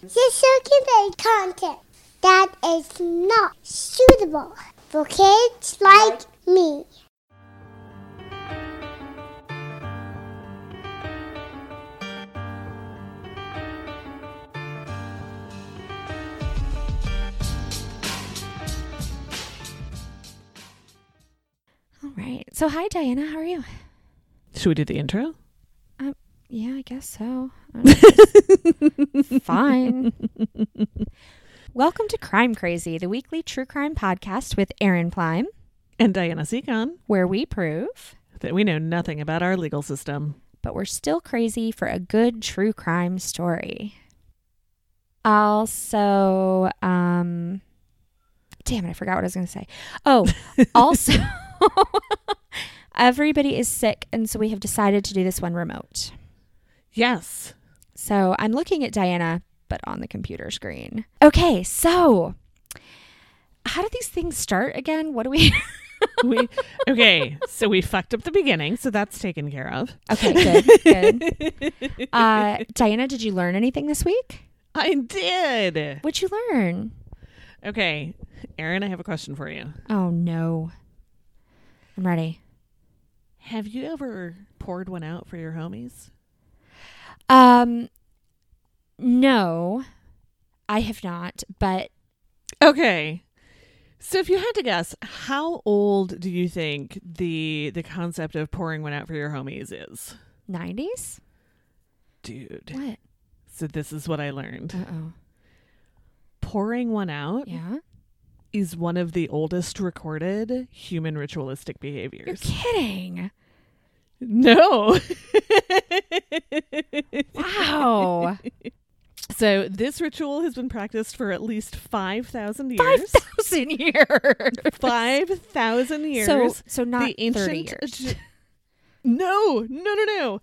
This circulating content that is not suitable for kids like me. All right. So, hi, Diana. How are you? Should we do the intro? Yeah, I guess so. I. Fine. Welcome to Crime Crazy, the weekly true crime podcast with Aaron Plime, And Diana Seacon, where we prove, that we know nothing about our legal system. but we're still crazy for a good true crime story. Also, um, damn it, I forgot what I was going to say. Oh, also, everybody is sick, and so we have decided to do this one remote. Yes. So I'm looking at Diana, but on the computer screen. Okay, so how do these things start again? What do we? We okay, so we fucked up the beginning, so that's taken care of. okay, good, good. Uh, Diana, did you learn anything this week? I did. What'd you learn? Okay, Aaron, I have a question for you. Oh no, I'm ready. Have you ever poured one out for your homies? Um, no, I have not, but Okay. So if you had to guess, how old do you think the the concept of pouring one out for your homies is? 90s. Dude. What? So this is what I learned. Uh oh. Pouring one out Yeah. is one of the oldest recorded human ritualistic behaviors. You're kidding. No. Wow. So this ritual has been practiced for at least 5,000 years. thousand years. 5,000 years. So, so not the ancient thirty years. Egy- no, no, no, no.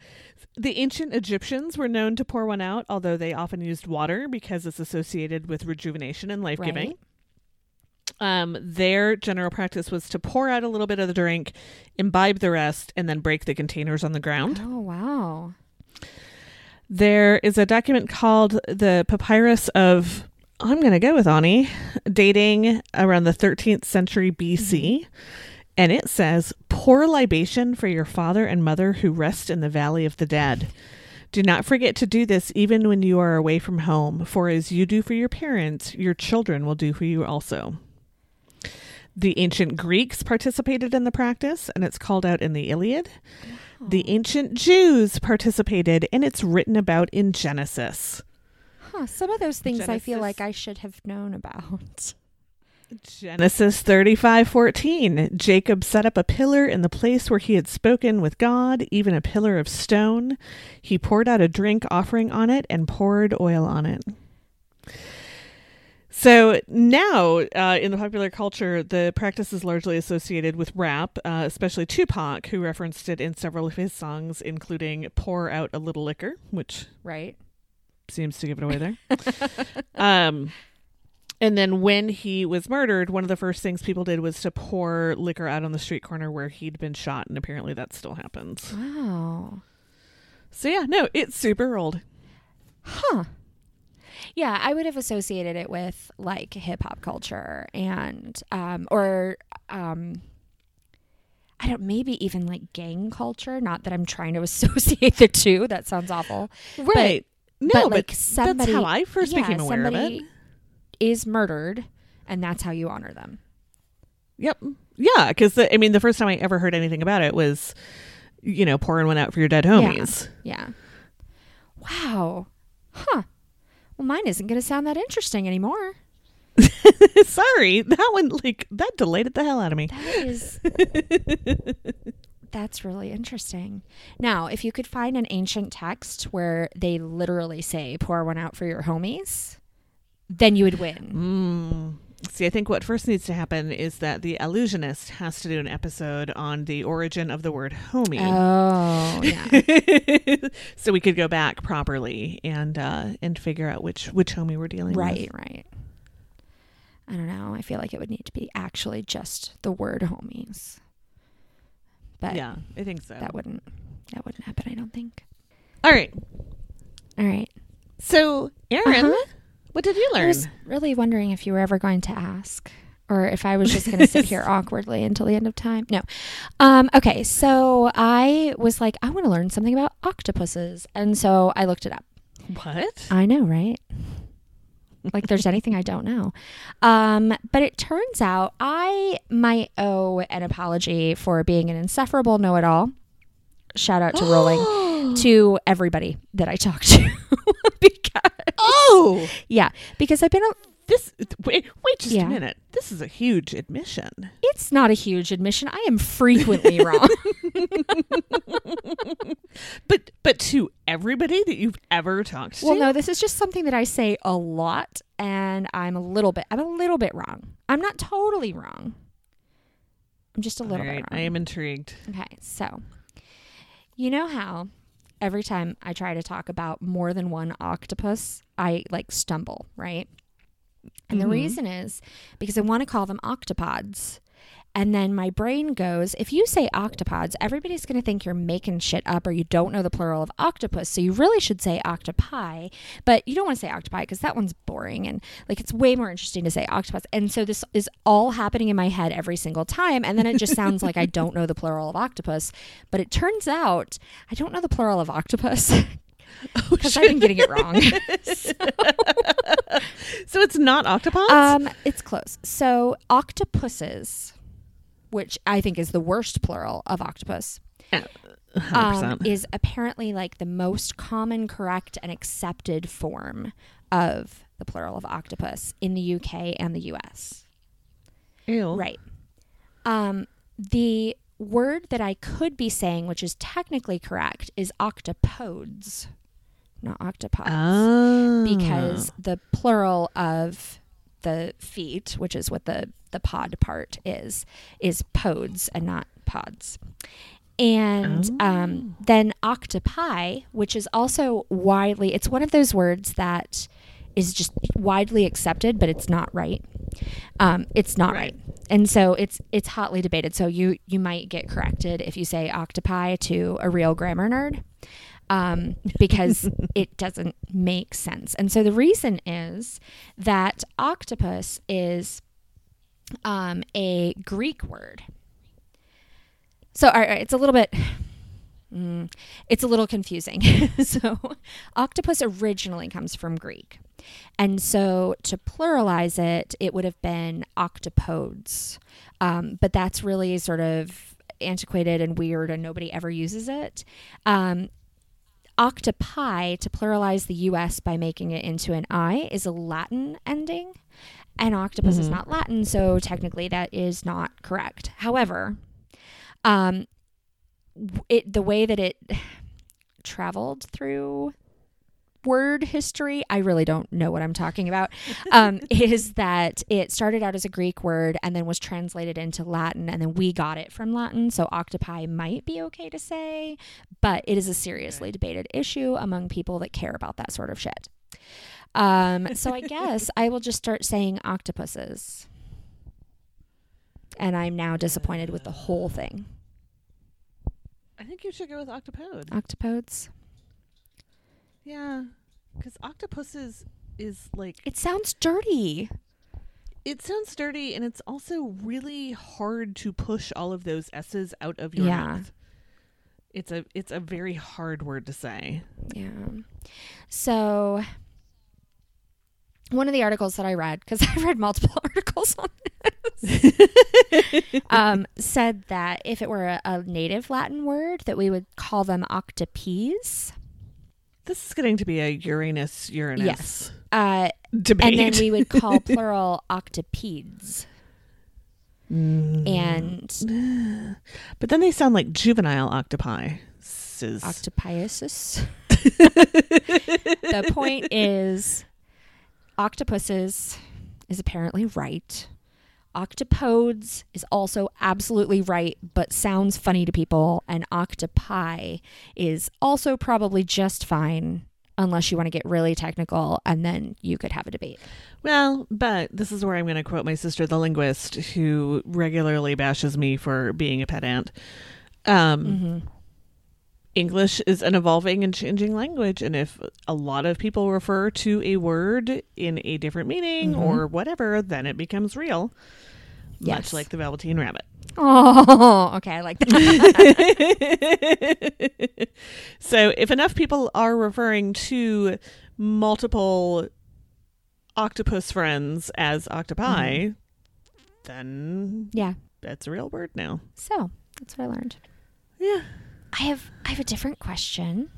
The ancient Egyptians were known to pour one out, although they often used water because it's associated with rejuvenation and life giving. Right. Um, their general practice was to pour out a little bit of the drink, imbibe the rest, and then break the containers on the ground. Oh wow. There is a document called the Papyrus of, I'm going to go with Ani, dating around the 13th century BC. And it says, Pour libation for your father and mother who rest in the valley of the dead. Do not forget to do this even when you are away from home, for as you do for your parents, your children will do for you also. The ancient Greeks participated in the practice, and it's called out in the Iliad. The oh. ancient Jews participated, and it's written about in Genesis. Huh, some of those things I feel like I should have known about. Genesis thirty-five fourteen. Jacob set up a pillar in the place where he had spoken with God, even a pillar of stone. He poured out a drink offering on it and poured oil on it. So now, uh, in the popular culture, the practice is largely associated with rap, uh, especially Tupac, who referenced it in several of his songs, including Pour Out a Little Liquor, which Right. seems to give it away there. um, and then when he was murdered, one of the first things people did was to pour liquor out on the street corner where he'd been shot, and apparently that still happens. Wow. So yeah, no, it's super old. Huh. Yeah, I would have associated it with like hip hop culture and um or um I don't maybe even like gang culture, not that I'm trying to associate the two. That sounds awful. Right. no, but, but, like, somebody- that's how I first yeah, became aware of it. Is murdered and that's how you honor them. Yep. Yeah, because I mean, the first time I ever heard anything about it was, you know, pouring one out for your dead homies. Yeah. Wow. Huh. Well, mine isn't going to sound that interesting anymore. Sorry, that one like that delayed the hell out of me. That is. That's really interesting. Now, if you could find an ancient text where they literally say, pour one out for your homies, then you would win. Mm. See, I think what first needs to happen is that the Allusionist has to do an episode on the origin of the word homie. Oh, yeah. so we could go back properly and uh, and figure out which which homie we're dealing right, with. right. right. I don't know. I feel like it would need to be actually just the word homies. But Yeah, I think so. that wouldn't that wouldn't happen, I don't think. All right. All right. So, Aaron, Uh-huh. What did you learn? I was really wondering if you were ever going to ask. Or if I was just going to sit here awkwardly until the end of time. No. Um, okay, so I was like, I want to learn something about octopuses. And so I looked it up. what? I know, right? like there's anything I don't know. Um, but it turns out I might owe an apology for being an insufferable know it all. Shout out to Rolling to everybody that I talked to. because, oh, yeah, because I've been, a, this. Wait, wait just Yeah. a minute. This is a huge admission. it's not a huge admission. I am frequently wrong. But but to everybody that you've ever talked to. well, no, this is just something that I say a lot, and I'm a little bit, I'm a little bit wrong. I'm not totally wrong. I'm just a little right, bit I wrong. am intrigued. Okay, so you know how every time I try to talk about more than one octopus, I like stumble, right? And the Mhm. reason is because I want to call them octopods. And then my brain goes, if you say octopods, everybody's going to think you're making shit up or you don't know the plural of octopus. So you really should say octopi, but you don't want to say octopi because that one's boring and like it's way more interesting to say octopus. And so this is all happening in my head every single time. And then it just sounds like I don't know the plural of octopus. But it turns out I don't know the plural of octopus because I've been getting it wrong. So it's not octopods. Um, it's close. So octopuses, which I think is the worst plural of octopus, 100%. um, is apparently like the most common, correct, and accepted form of the plural of octopus in the UK and the US. Ew. Right. Um, the word that I could be saying, which is technically correct, is octopodes, not octopods Oh. because the plural of the feet, which is what the the pod part is, is pods and not pods. And um, then octopi, which is also widely, it's one of those words that is just widely accepted, but it's not right. Um, it's not right. Right. and so it's it's hotly debated. So you you might get corrected if you say octopi to a real grammar nerd um, because it doesn't make sense. And so the reason is that octopus is um, a Greek word. So all right, it's a little bit. mm, it's a little confusing. so, octopus originally comes from Greek. And so, to pluralize it, it would have been octopodes. Um, but that's really sort of antiquated and weird, and nobody ever uses it. Um, octopi, to pluralize the US by making it into an I, is a Latin ending. And octopus is not Latin, so technically that is not correct. However, um, it the way that it traveled through word history, I really don't know what I'm talking about, um, is that it started out as a Greek word and then was translated into Latin, and then we got it from Latin. So octopi might be okay to say, but it is a seriously debated issue among people that care about that sort of shit. Um, so I guess I will just start saying octopuses. And I'm now disappointed with the whole thing. I think you should go with octopode. Octopodes. Yeah, because octopuses is like It sounds dirty. it sounds dirty, and it's also really hard to push all of those s's out of your Yeah. mouth. It's a it's a very hard word to say. Yeah. So one of the articles that I read, because I read multiple articles on this, um, said that if it were a, a native Latin word, that we would call them octopes. This is getting to be a Uranus Uranus Yes. Uh, debate. and then we would call plural octopedes. Mm. And but then they sound like juvenile octopi. Sis. octopiasis. the point is, octopuses is apparently right. Octopodes is also absolutely right, but sounds funny to people. And octopi is also probably just fine, unless you want to get really technical, and then you could have a debate. Well, but this is where I'm going to quote my sister, the linguist, who regularly bashes me for being a pedant. Um, Mm-hmm. English is an evolving and changing language, and if a lot of people refer to a word in a different meaning Mhm. or whatever, then it becomes real. Yes. Much like the Velveteen Rabbit. Oh, okay. I like that. so if enough people are referring to multiple octopus friends as octopi, then yeah. that's a real word now. So that's what I learned. Yeah. I have I have a different question.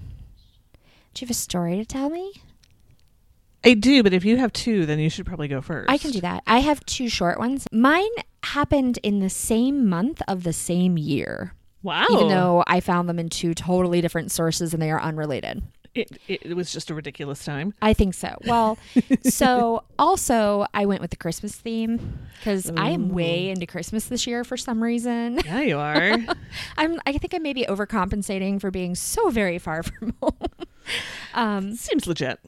Do you have a story to tell me? I do, but if you have two, then you should probably go first. I can do that. I have two short ones. Mine happened in the same month of the same year, Wow. even though I found them in two totally different sources and they are unrelated. It, it, was just a ridiculous time. I think so. Well, so also I went with the Christmas theme because I am way into Christmas this year for some reason. Yeah, you are. I'm I think I may be overcompensating for being so very far from home. um, Seems legit.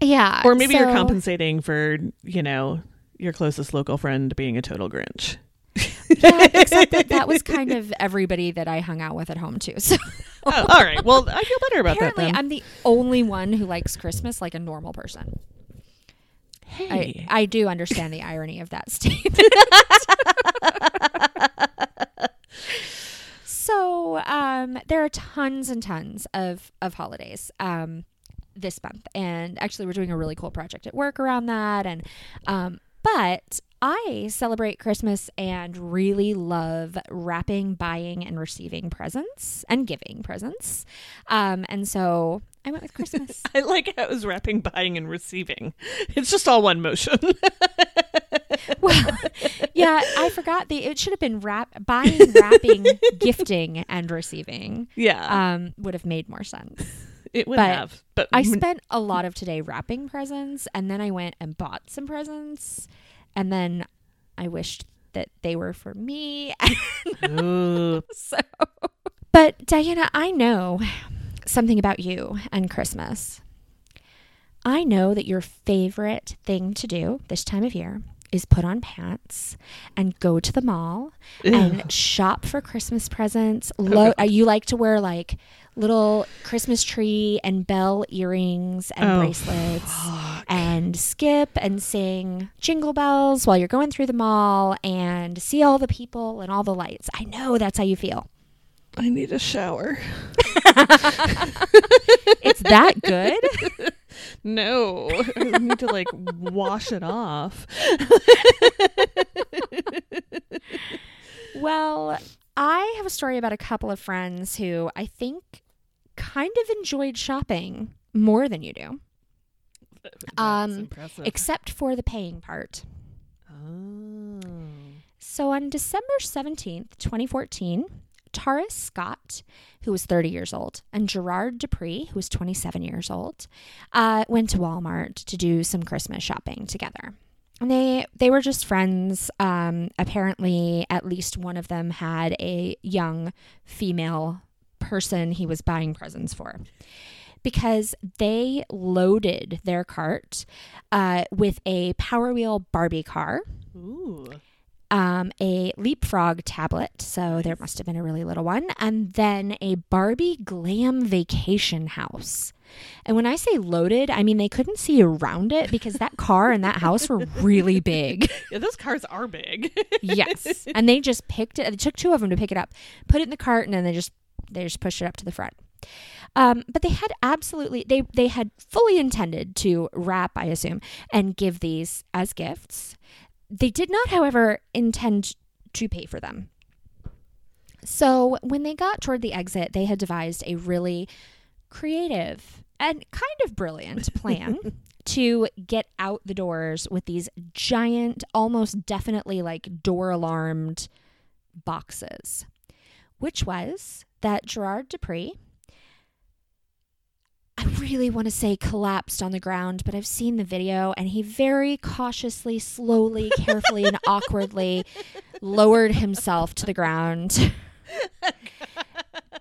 yeah, Or maybe you're compensating for, you know, your closest local friend being a total Grinch. Yeah, except that that was kind of everybody that I hung out with at home too. So Oh, all right. Well, I feel better about apparently, that then. I'm the only one who likes Christmas like a normal person. hey. I, I do understand the irony of that statement. so um, there are tons and tons of, of holidays um, this month. And actually, we're doing a really cool project at work around that. And um, But I celebrate Christmas and really love wrapping, buying, and receiving presents and giving presents. Um, and so I went with Christmas. I like how it was wrapping, buying, and receiving. It's just all one motion. well, yeah, I forgot the. It should have been wrap, buying, wrapping, gifting, and receiving. yeah, Um, would have made more sense. it would but have. But I spent a lot of today wrapping presents, and then I went and bought some presents, and then I wished that they were for me. So, but Diana, I know something about you and Christmas. I know that your favorite thing to do this time of year is put on pants and go to the mall and shop for Christmas presents. Lo- uh, you like to wear like little Christmas tree and bell earrings and Oh, bracelets and skip and sing jingle bells while you're going through the mall and see all the people and all the lights. I know that's how you feel. I need a shower. It's that good? No, I need to like wash it off. well, I have a story about a couple of friends who I think kind of enjoyed shopping more than you do, That's Um, impressive. except for the paying part. oh. So on December 17th, 2014, Taurus Scott, who was 30 years old, and Gerard Dupree, who was 27 years old, uh, went to Walmart to do some Christmas shopping together. And they they were just friends. Um, apparently, at least one of them had a young female person he was buying presents for. Because they loaded their cart uh, with a Power Wheel Barbie car, Ooh. Um, a leapfrog tablet, so there must have been a really little one, and then a Barbie glam vacation house. And when I say loaded, I mean they couldn't see around it because that car and that house were really big. Yeah, those cars are big. yes, and they just picked it. It took two of them to pick it up, put it in the cart, and then they just they just pushed it up to the front. Um, but they had absolutely they they had fully intended to wrap, I assume, and give these as gifts. They did not, however, intend to pay for them. So when they got toward the exit, they had devised a really creative and kind of brilliant plan to get out the doors with these giant, almost definitely like door alarmed boxes, which was that Gerard Dupree. I really want to say collapsed on the ground, but I've seen the video and he very cautiously, slowly, carefully, and awkwardly lowered himself to the ground.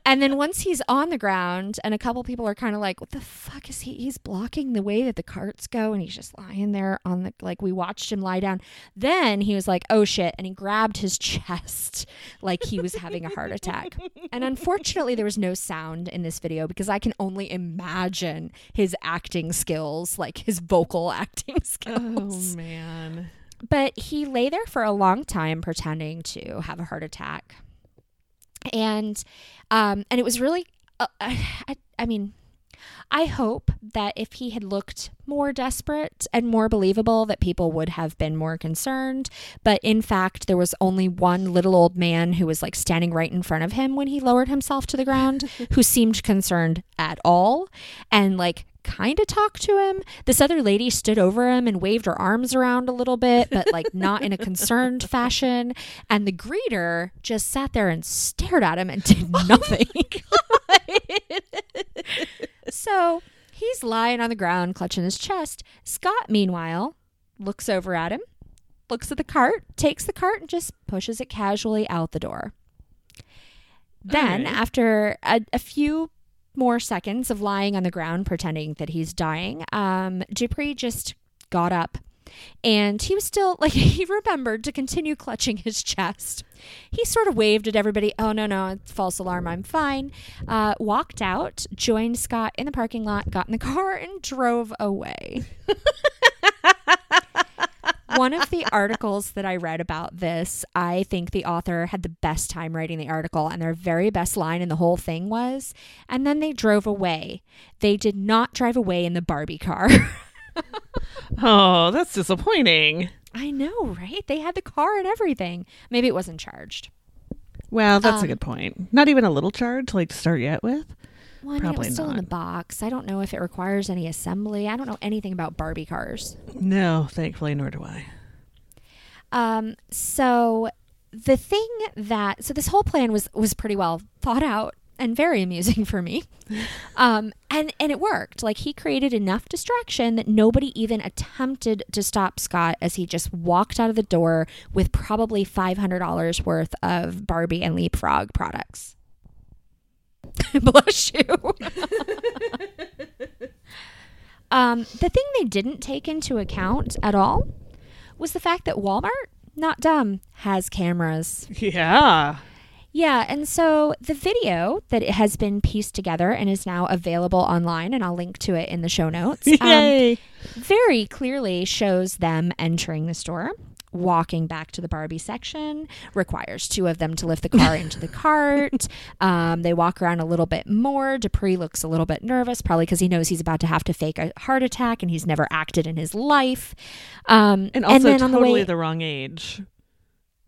and then once he's on the ground, and a couple people are kind of like, "What the fuck is he? He's blocking the way that the carts go," and he's just lying there on the like. We watched him lie down. Then he was like, "Oh shit!" and he grabbed his chest like he was having a heart attack. And unfortunately, there was no sound in this video because I can only imagine his acting skills, like his vocal acting oh, skills. Oh man. But he lay there for a long time pretending to have a heart attack. And um and it was really uh, I, I mean I hope that if he had looked more desperate and more believable that people would have been more concerned, but in fact there was only one little old man who was like standing right in front of him when he lowered himself to the ground who seemed concerned at all. And like kind of talked to him. This other lady stood over him and waved her arms around a little bit, but like not in a concerned fashion. And the greeter just sat there and stared at him and did oh nothing. so he's lying on the ground, clutching his chest. Scott, meanwhile, looks over at him, looks at the cart, takes the cart, and just pushes it casually out the door. Then, Alright. after a, a few more seconds of lying on the ground pretending that he's dying, um, Dupree just got up and he was still like he remembered to continue clutching his chest. He sort of waved at everybody. Oh no no, it's false alarm. I'm fine. Uh, walked out, joined Scott in the parking lot, got in the car, and drove away. One of the articles that I read about this, I think the author had the best time writing the article, and their very best line in the whole thing was, and then they drove away. They did not drive away in the Barbie car. Oh, that's disappointing. I know, right? They had the car and everything. Maybe it wasn't charged. Well, that's a Um, good point. Not even a little charge, like to start yet with. Well, I mean, Probably it was still in the box. I don't know if it requires any assembly. I don't know anything about Barbie cars. No, thankfully, nor do I. Um, so the thing that so this whole plan was was pretty well thought out and very amusing for me. Um, and and it worked. Like he created enough distraction that nobody even attempted to stop Scott as he just walked out of the door with probably five hundred dollars worth of Barbie and Leapfrog products. Bless you. um, the thing they didn't take into account at all was the fact that Walmart, not dumb, has cameras. Yeah. Yeah, and so the video that it has been pieced together and is now available online, and I'll link to it in the show notes. um, very clearly shows them entering the store, walking back to the Barbie section, requires two of them to lift the car into the cart. Um, they walk around a little bit more. Dupree looks a little bit nervous, probably because he knows he's about to have to fake a heart attack and he's never acted in his life. Um, and also then totally the the, way, wrong age.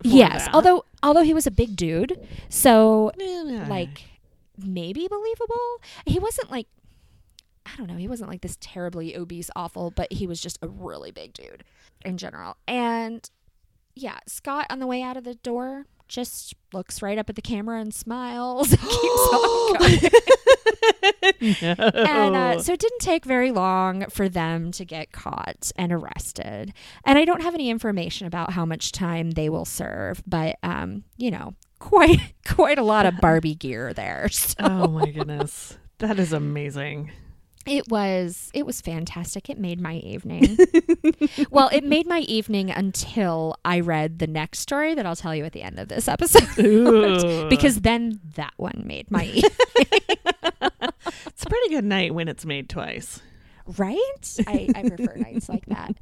yes, that. although although he was a big dude, so like maybe believable. He wasn't like I don't know, he wasn't like this terribly obese awful, but he was just a really big dude in general. And yeah, Scott on the way out of the door just looks right up at the camera and smiles and keeps on going. no. And uh, so it didn't take very long for them to get caught and arrested. And I don't have any information about how much time they will serve, but um, you know, quite quite a lot of Barbie gear there. So oh my goodness. That is amazing. It was it was fantastic. It made my evening. well, it made my evening until I read the next story that I'll tell you at the end of this episode. Because then that one made my evening. it's a pretty good night when it's made twice. right? I, I prefer nights like that.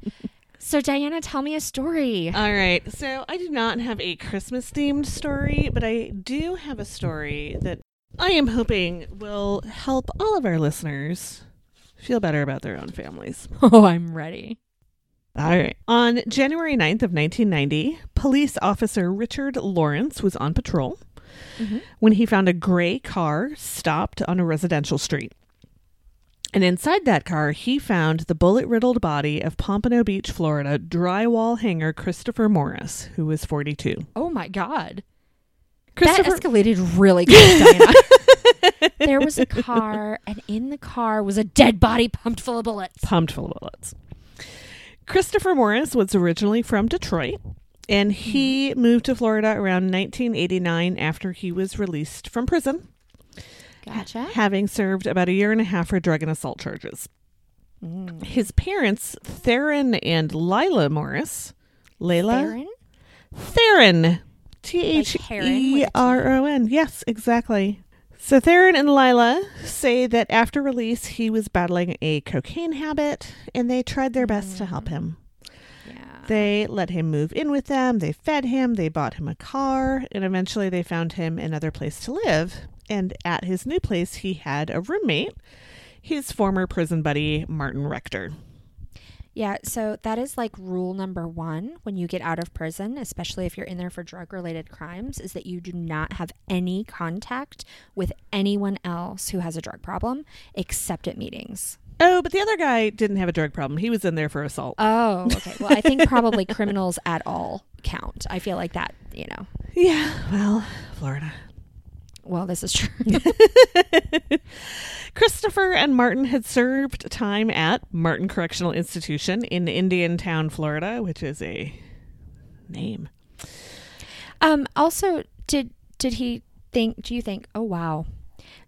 So Diana, tell me a story. All right. So I do not have a Christmas themed story, but I do have a story that I am hoping will help all of our listeners feel better about their own families. Oh, I'm ready. All right. On January 9th of 1990, police officer Richard Lawrence was on patrol Mhm. when he found a gray car stopped on a residential street. And inside that car, he found the bullet riddled body of Pompano Beach, Florida drywall hanger Christopher Morris, who was 42. Oh my god. Christopher, That escalated really quick, Diana. There was a car, and in the car was a dead body pumped full of bullets. pumped full of bullets. Christopher Morris was originally from Detroit, and he moved to Florida around 1989 after he was released from prison. Gotcha. having served about a year and a half for drug and assault charges. Mm. His parents, Theron and Lila Morris, Layla, Theron? Theron, T H E R O N. Yes, exactly. So Theron and Lila say that after release, he was battling a cocaine habit, and they tried their best to help mm. him. Yeah. They let him move in with them. They fed him. They bought him a car, and eventually they found him another place to live. And at his new place, he had a roommate, his former prison buddy Martin Rector. Yeah, so that is like rule number one when you get out of prison, especially if you're in there for drug related crimes, is that you do not have any contact with anyone else who has a drug problem except at meetings. Oh, but the other guy didn't have a drug problem. He was in there for assault. Oh, okay. Well, I think probably criminals at all count. I feel like that, you know. yeah, well, Florida. Well, this is true. Christopher and Martin had served time at Martin Correctional Institution in Indiantown, Florida, which is a name. um also did did he think do you think, "Oh wow.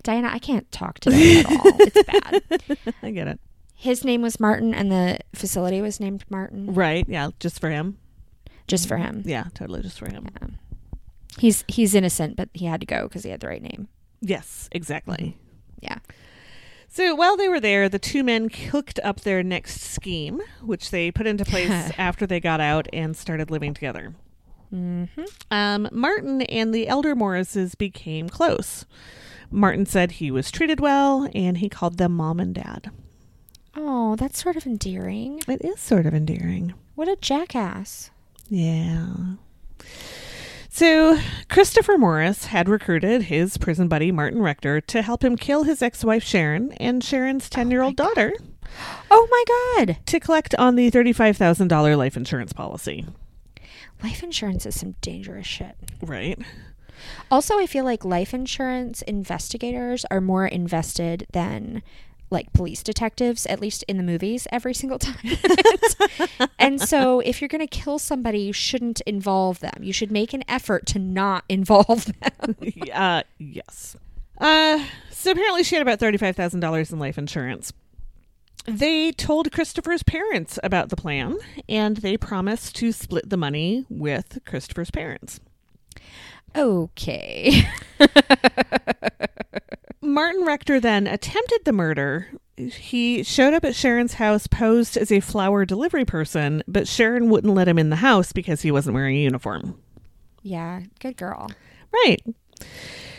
Diana, I can't talk today at all. It's bad." I get it. His name was Martin and the facility was named Martin Right. Yeah. Just for him. just for him. Yeah. Totally. Just for him. Yeah. He's he's innocent, but he had to go because he had the right name. Yes. Exactly. Yeah. So while they were there, the two men cooked up their next scheme, which they put into place after they got out and started living together. Mm-hmm. Um, Martin and the elder Morrises became close. Martin said he was treated well, and he called them mom and dad. Oh, that's sort of endearing. It is sort of endearing. What a jackass. Yeah. So, Christopher Morris had recruited his prison buddy Martin Rector to help him kill his ex wife Sharon and Sharon's 10 year old daughter Oh my god. to collect on the $35,000 life insurance policy. Life insurance is some dangerous shit. Right. Also, I feel like life insurance investigators are more invested than like police detectives, at least in the movies, every single time. and so, if you're going to kill somebody, you shouldn't involve them. You should make an effort to not involve them. uh, yes. Uh, so apparently she had about $35,000 in life insurance. They told Christopher's parents about the plan, and they promised to split the money with Christopher's parents. okay. Martin Rector then attempted the murder. He showed up at Sharon's house posed as a flower delivery person, but Sharon wouldn't let him in the house because he wasn't wearing a uniform. Yeah, good girl. Right.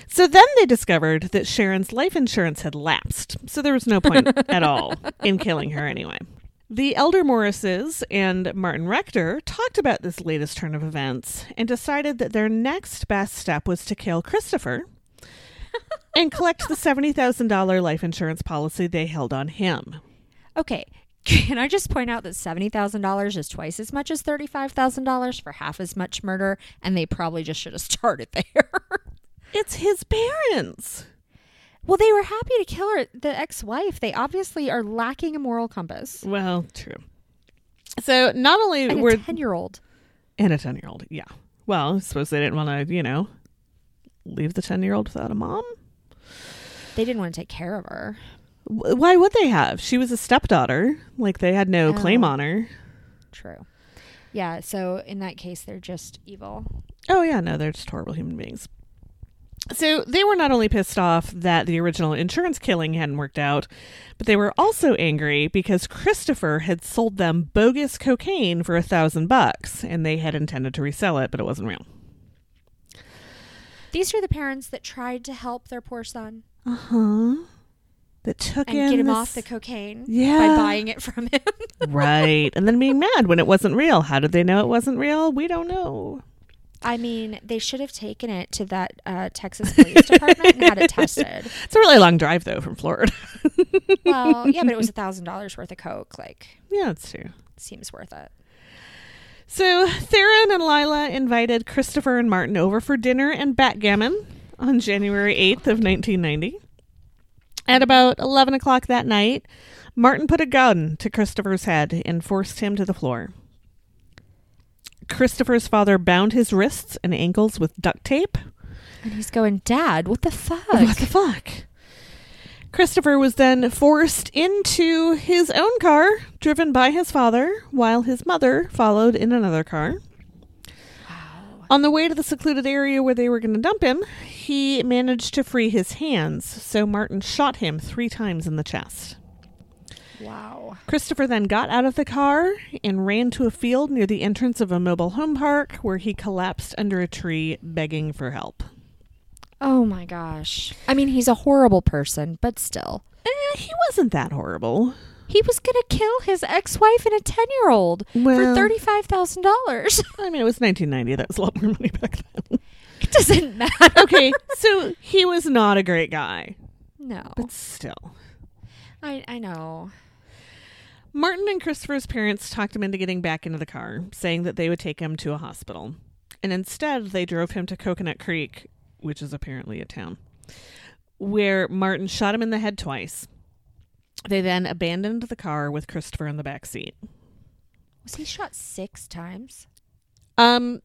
So then they discovered that Sharon's life insurance had lapsed, so there was no point at all in killing her anyway. The elder Morrises and Martin Rector talked about this latest turn of events and decided that their next best step was to kill Christopher and collect the $70,000 life insurance policy they held on him. Okay. Can I just point out that $70,000 is twice as much as $35,000 for half as much murder, and they probably just should have started there. It's his parents. well, they were happy to kill her, the ex wife. They obviously are lacking a moral compass. Well, true. So not only And were a 10 year old. and a 10 year old, yeah. Well, I suppose they didn't want to, you know, leave the 10 year old without a mom. They didn't want to take care of her. Why would they have? She was a stepdaughter. Like they had no claim Oh. on her. True. Yeah, so in that case, they're just evil. Oh, yeah, no, they're just horrible human beings. So they were not only pissed off that the original insurance killing hadn't worked out, but they were also angry because Christopher had sold them bogus cocaine for a thousand bucks and they had intended to resell it, but it wasn't real. These are the parents that tried to help their poor son Uh huh. That took and get him this- off the cocaine Yeah. by buying it from him. right, and then being mad when it wasn't real. How did they know it wasn't real? We don't know. I mean, they should have taken it to that uh, Texas police department and had it tested. It's a really long drive though from Florida. Well, yeah, but it was a thousand dollars worth of coke. Like, yeah, that's true. seems worth it. So Theron and Lila invited Christopher and Martin over for dinner and backgammon on January 8th of 1990. At about 11 o'clock that night, Martin put a gun to Christopher's head and forced him to the floor. Christopher's father bound his wrists and ankles with duct tape. And he's going, Dad, what the fuck? What the fuck? Christopher was then forced into his own car, driven by his father, while his mother followed in another car. On the way to the secluded area where they were going to dump him, he managed to free his hands, so Martin shot him three times in the chest. Wow. Christopher then got out of the car and ran to a field near the entrance of a mobile home park where he collapsed under a tree begging for help. Oh my gosh. I mean, he's a horrible person, but still. Eh, he wasn't that horrible. He was going to kill his ex wife and a 10 year old for $35,000. I mean, it was 1990. That was a lot more money back then. it doesn't matter. okay, so he was not a great guy, No. but still. I, I know. Martin and Christopher's parents talked him into getting back into the car, saying that they would take him to a hospital. And instead, they drove him to Coconut Creek, which is apparently a town, where Martin shot him in the head twice. They then abandoned the car with Christopher in the back seat. Was he shot six times? Um,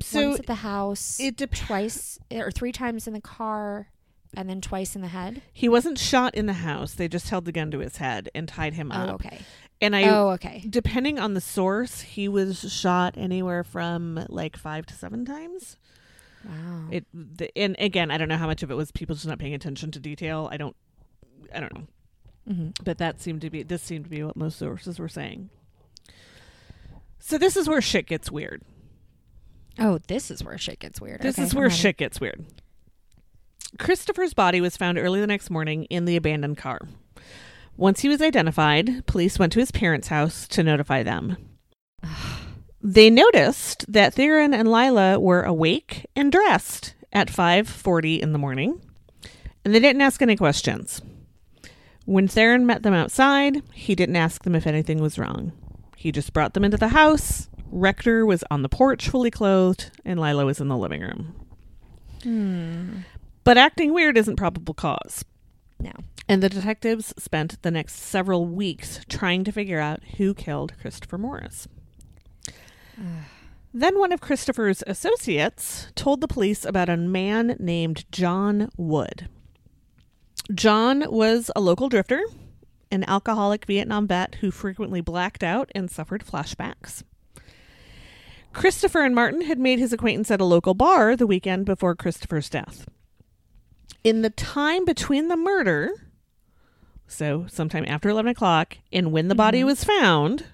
so Once at the house, it dep- twice, or three times in the car, and then twice in the head? he wasn't shot in the house. They just held the gun to his head and tied him Oh, up. okay. And I, oh, okay. depending on the source, he was shot anywhere from like five to seven times. Wow. It the, and again, I don't know how much of it was people just not paying attention to detail. I don't, I don't know. Hmm But that seemed to be this seemed to be what most sources were saying. So this is where shit gets weird. Oh, this is where shit gets weird. This Okay, is where ready. shit gets weird. Christopher's body was found early the next morning in the abandoned car. Once he was identified, police went to his parents' house to notify them. They noticed that Theron and Lila were awake and dressed at 5:40 in the morning, and they didn't ask any questions. When Theron met them outside, he didn't ask them if anything was wrong. He just brought them into the house. Rector was on the porch fully clothed, and Lila was in the living room. Hmm. But acting weird isn't probable cause. No. And the detectives spent the next several weeks trying to figure out who killed Christopher Morris. Then one of Christopher's associates told the police about a man named John Wood. John was a local drifter, an alcoholic Vietnam vet who frequently blacked out and suffered flashbacks. Christopher and Martin had made his acquaintance at a local bar the weekend before Christopher's death. In the time between the murder, so sometime after 11 o'clock, and when the body Mhm. was found,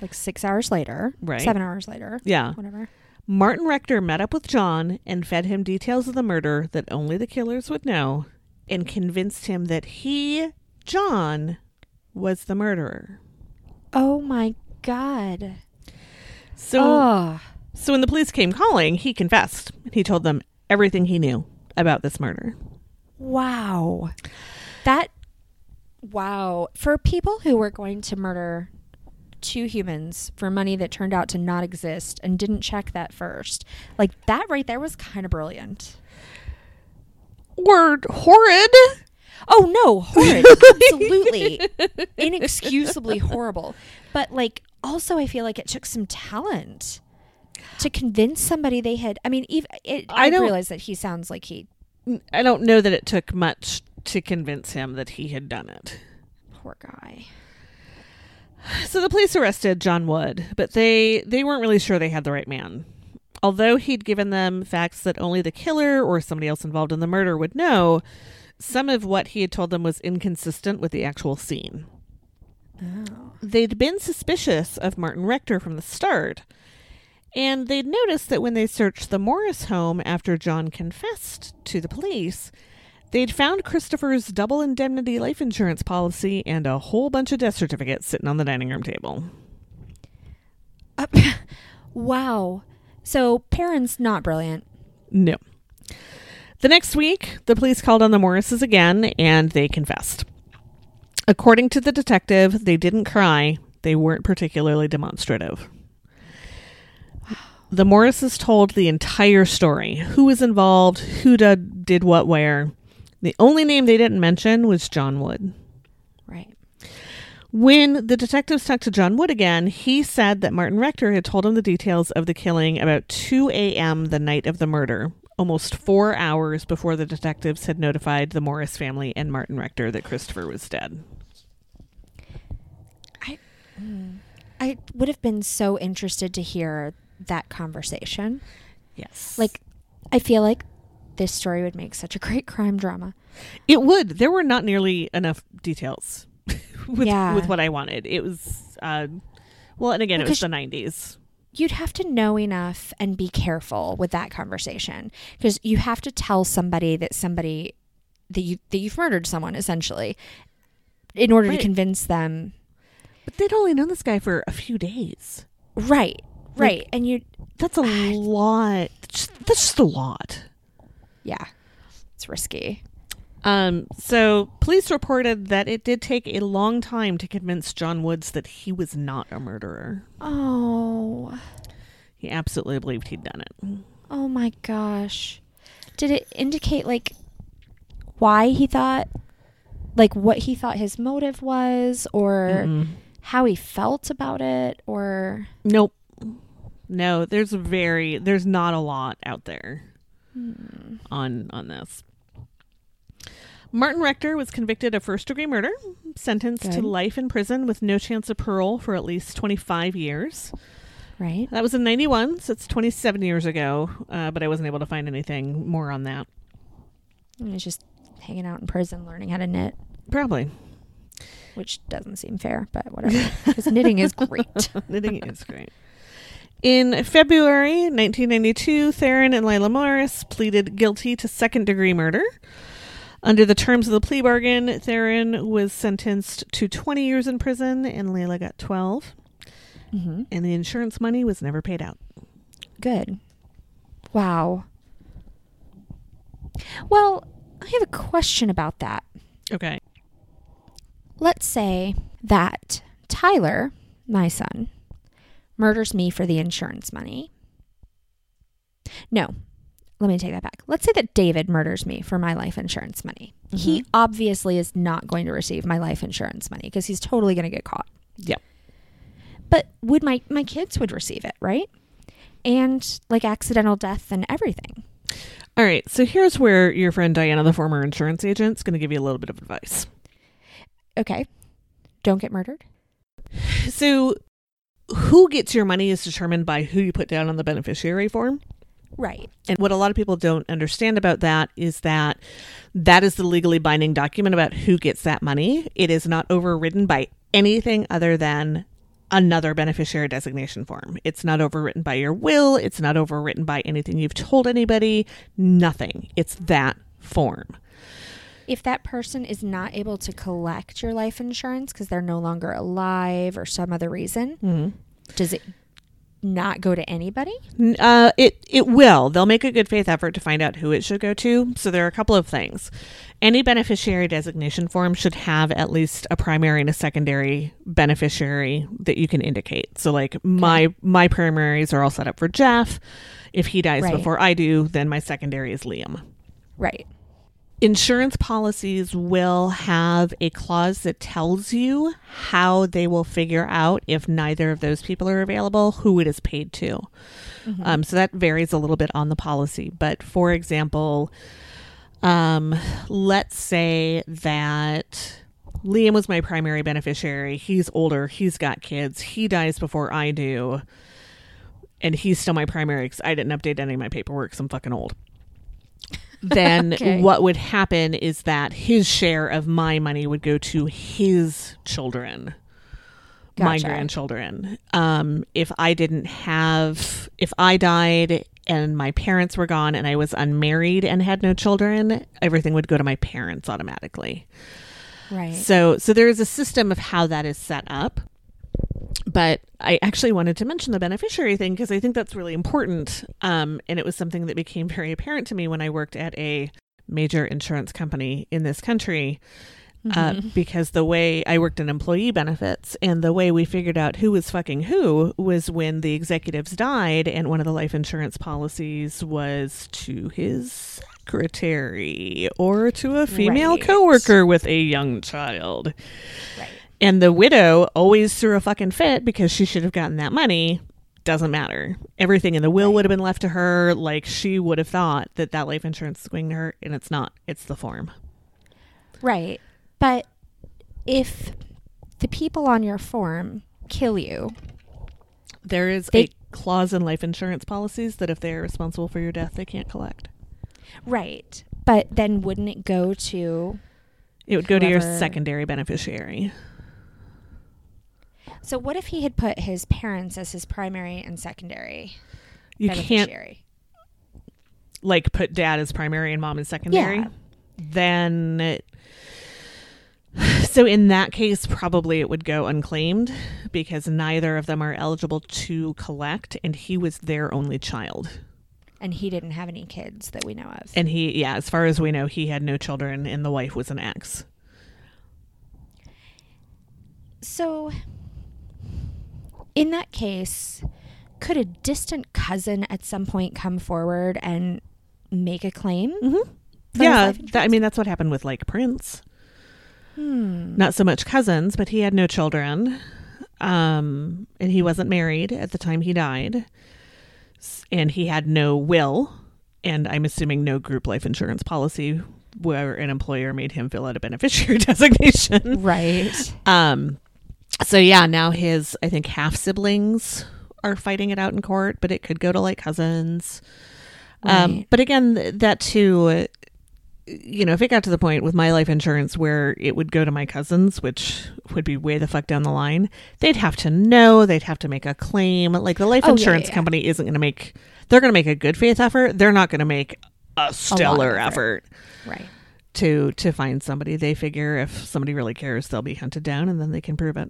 Like six hours later. Right. Seven hours later. yeah, Whatever. Martin Rector met up with John and fed him details of the murder that only the killers would know and convinced him that he, John, was the murderer. Oh my God. So, oh. so when the police came calling, he confessed. He told them everything he knew about this murder. Wow. That wow. For people who were going to murder two humans for money that turned out to not exist and didn't check that first. Like that right there was kind of brilliant. Or horrid. Oh no, horrid. Absolutely. Inexcusably horrible. But like also I feel like it took some talent to convince somebody they had I mean even it, I I, don't- realize that he sounds like he mm, I don't know that it took much to convince him that he had done it. poor guy. So the police arrested John Wood, but they they weren't really sure they had the right man. Although he'd given them facts that only the killer or somebody else involved in the murder would know, some of what he had told them was inconsistent with the actual scene. Oh. They'd been suspicious of Martin Rector from the start, and they'd noticed that when they searched the Morris home after John confessed to the police, they'd found Christopher's double indemnity life insurance policy and a whole bunch of death certificates sitting on the dining room table. Uh, wow. So parents not brilliant. No. The next week, the police called on the Morrises again and they confessed. According to the detective, they didn't cry, they weren't particularly demonstrative. The Morrises told the entire story who was involved, who did, did what where. The only name they didn't mention was John Wood. When the detectives talked to John Wood again, he said that Martin Rector had told him the details of the killing about 2 a.m. the night of the murder, almost four hours before the detectives had notified the Morris family and Martin Rector that Christopher was dead. I, I would have been so interested to hear that conversation. Yes. Like, I feel like this story would make such a great crime drama. it would. There were not nearly enough details with, Yeah. with what I wanted. It was, uh, well, and again, it was the 90s. You'd have to know enough and be careful with that conversation because you have to tell somebody that somebody that you that you've murdered someone essentially in order Right. to convince them But they'd only known this guy for a few days. right right and you That's a lot. That's just a lot. yeah it's risky Um, so police reported that it did take a long time to convince John Woods that he was not a murderer. oh He absolutely believed he'd done it. oh my gosh did it indicate like why he thought like what he thought his motive was or Mm-mm. how he felt about it or Nope. No, there's very there's not a lot out there on on this. Martin Rector was convicted of first degree murder, sentenced to life in prison with no chance of parole for at least 25 years. right That was in 91, so it's 27 years ago, uh, but I wasn't able to find anything more on that. Mean, it's just hanging out in prison learning how to knit Probably. which doesn't seem fair but whatever because knitting is great Knitting is great. In February 1992, Theron and Lila Morris pleaded guilty to second degree murder. Under the terms of the plea bargain, Theron was sentenced to 20 years in prison and Layla got 12. mm-hmm. And the insurance money was never paid out. Good. Wow. Well, I have a question about that. Okay. Let's say that Tyler, my son, murders me for the insurance money. No, let me take that back. Let's say that David murders me for my life insurance money. He mm-hmm. obviously is not going to receive my life insurance money because he's totally going to get caught. Yeah. But would my my kids would receive it, right? And like accidental death and everything. All right. So here's where your friend Diana, the former insurance agent, is going to give you a little bit of advice. Okay. Don't get murdered. So, who gets your money is determined by who you put down on the beneficiary form. Right. And what a lot of people don't understand about that is that that is the legally binding document about who gets that money. It is not overridden by anything other than another beneficiary designation form. It's not overwritten by your will, it's not overwritten by anything you've told anybody, nothing. It's that form. If that person is not able to collect your life insurance because they're no longer alive or some other reason, Mm-hmm. does it not go to anybody? Uh, it it will. They'll make a good faith effort to find out who it should go to. So there are a couple of things. Any beneficiary designation form should have at least a primary and a secondary beneficiary that you can indicate. So like my my primaries are all set up for Jeff. If he dies Right. before I do, then my secondary is Liam. Right. Insurance policies will have a clause that tells you how they will figure out if neither of those people are available, who it is paid to. Um, so that varies a little bit on the policy. But for example, um, let's say that Liam was my primary beneficiary. He's older, he's got kids, he dies before I do, and he's still my primary because I didn't update any of my paperwork I'm fucking old then Okay. what would happen is that his share of my money would go to his children my grandchildren um if i didn't have if i died and my parents were gone and i was unmarried and had no children everything would go to my parents automatically Right. so so there is a system of how that is set up. But I actually wanted to mention the beneficiary thing because I think that's really important. Um, and it was something that became very apparent to me when I worked at a major insurance company in this country. Uh, because the way I worked in employee benefits and the way we figured out who was fucking who was when the executives died, and one of the life insurance policies was to his secretary or to a female Right. coworker with a young child. Right. And the widow always threw a fucking fit because she should have gotten that money. doesn't matter. Everything in the will would have been left to her. Like she would have thought that that life insurance is going to her, and it's not. It's the form. Right. But if the people on your form kill you, There is They- a clause in life insurance policies that if they are responsible for your death, they can't collect. right. But then wouldn't it go to It would go to your secondary beneficiary. So what if he had put his parents as his primary and secondary You can't like put dad as primary and mom as secondary. Yeah. Then it, so in that case probably it would go unclaimed because neither of them are eligible to collect and he was their only child. And he didn't have any kids that we know of. And he yeah, as far as we know he had no children and the wife was an ex. So, in that case, could a distant cousin at some point come forward and make a claim? Mhm. Yeah, that, I mean that's what happened with like Prince. Hmm. Not so much cousins, but he had no children. Um and he wasn't married at the time he died. And he had no will and I'm assuming no group life insurance policy where an employer made him fill out a beneficiary designation. Right. Um so yeah, now his I think half siblings are fighting it out in court, but it could go to like cousins. Um, but again, that too, uh, you know, if it got to the point with my life insurance where it would go to my cousins, which would be way the fuck down the line, they'd have to know, they'd have to make a claim. Like the life Oh, insurance yeah, yeah. company isn't going to make, they're going to make a good faith effort. They're not going to make a stellar effort. effort Right. To to find somebody. They figure if somebody really cares, they'll be hunted down, and then they can prove it.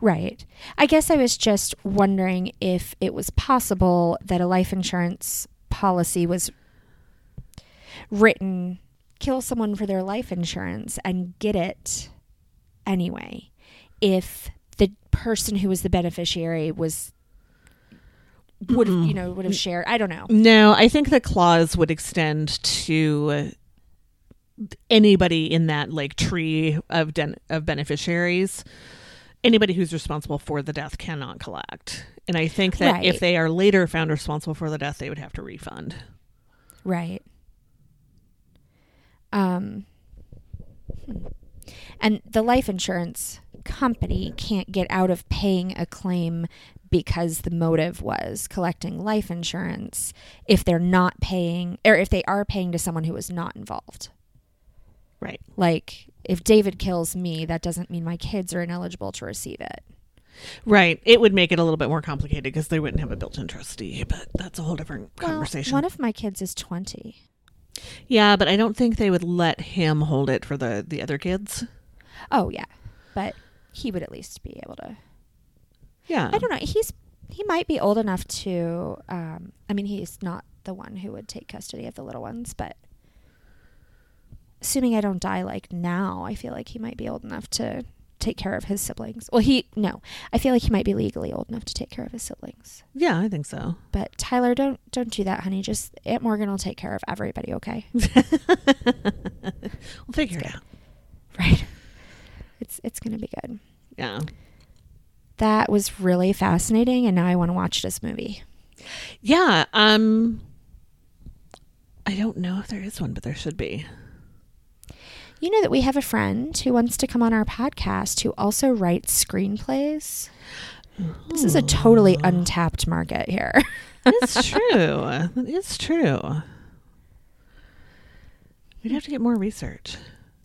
Right. I guess I was just wondering if it was possible that a life insurance policy was written kill someone for their life insurance and get it anyway if the person who was the beneficiary was would have, you know would have shared I don't know. No, I think the clause would extend to anybody in that like tree of den- of beneficiaries. Anybody who's responsible for the death cannot collect. And I think that Right. if they are later found responsible for the death, they would have to refund. Right. Um, and the life insurance company can't get out of paying a claim because the motive was collecting life insurance if they're not paying or if they are paying to someone who is not involved. Right. Like if David kills me, that doesn't mean my kids are ineligible to receive it. Right. It would make it a little bit more complicated because they wouldn't have a built-in trustee, but that's a whole different conversation. Well, one of my kids is 20. yeah, but I don't think they would let him hold it for the the other kids. Oh, yeah. But he would at least be able to Yeah. I don't know. He's he might be old enough to. Um, I mean, he's not the one who would take custody of the little ones, but assuming I don't die like now, I feel like he might be old enough to take care of his siblings. Well, he no, I feel like he might be legally old enough to take care of his siblings. Yeah, I think so. But Tyler, don't don't do that, honey. Just Aunt Morgan will take care of everybody. Okay, We'll figure it out. right? It's it's gonna be good. Yeah. That was really fascinating, and now I want to watch this movie. Yeah. Um I don't know if there is one, but there should be. You know that we have a friend who wants to come on our podcast who also writes screenplays. This is a totally untapped market here. It's true. It's true. We'd have to get more research.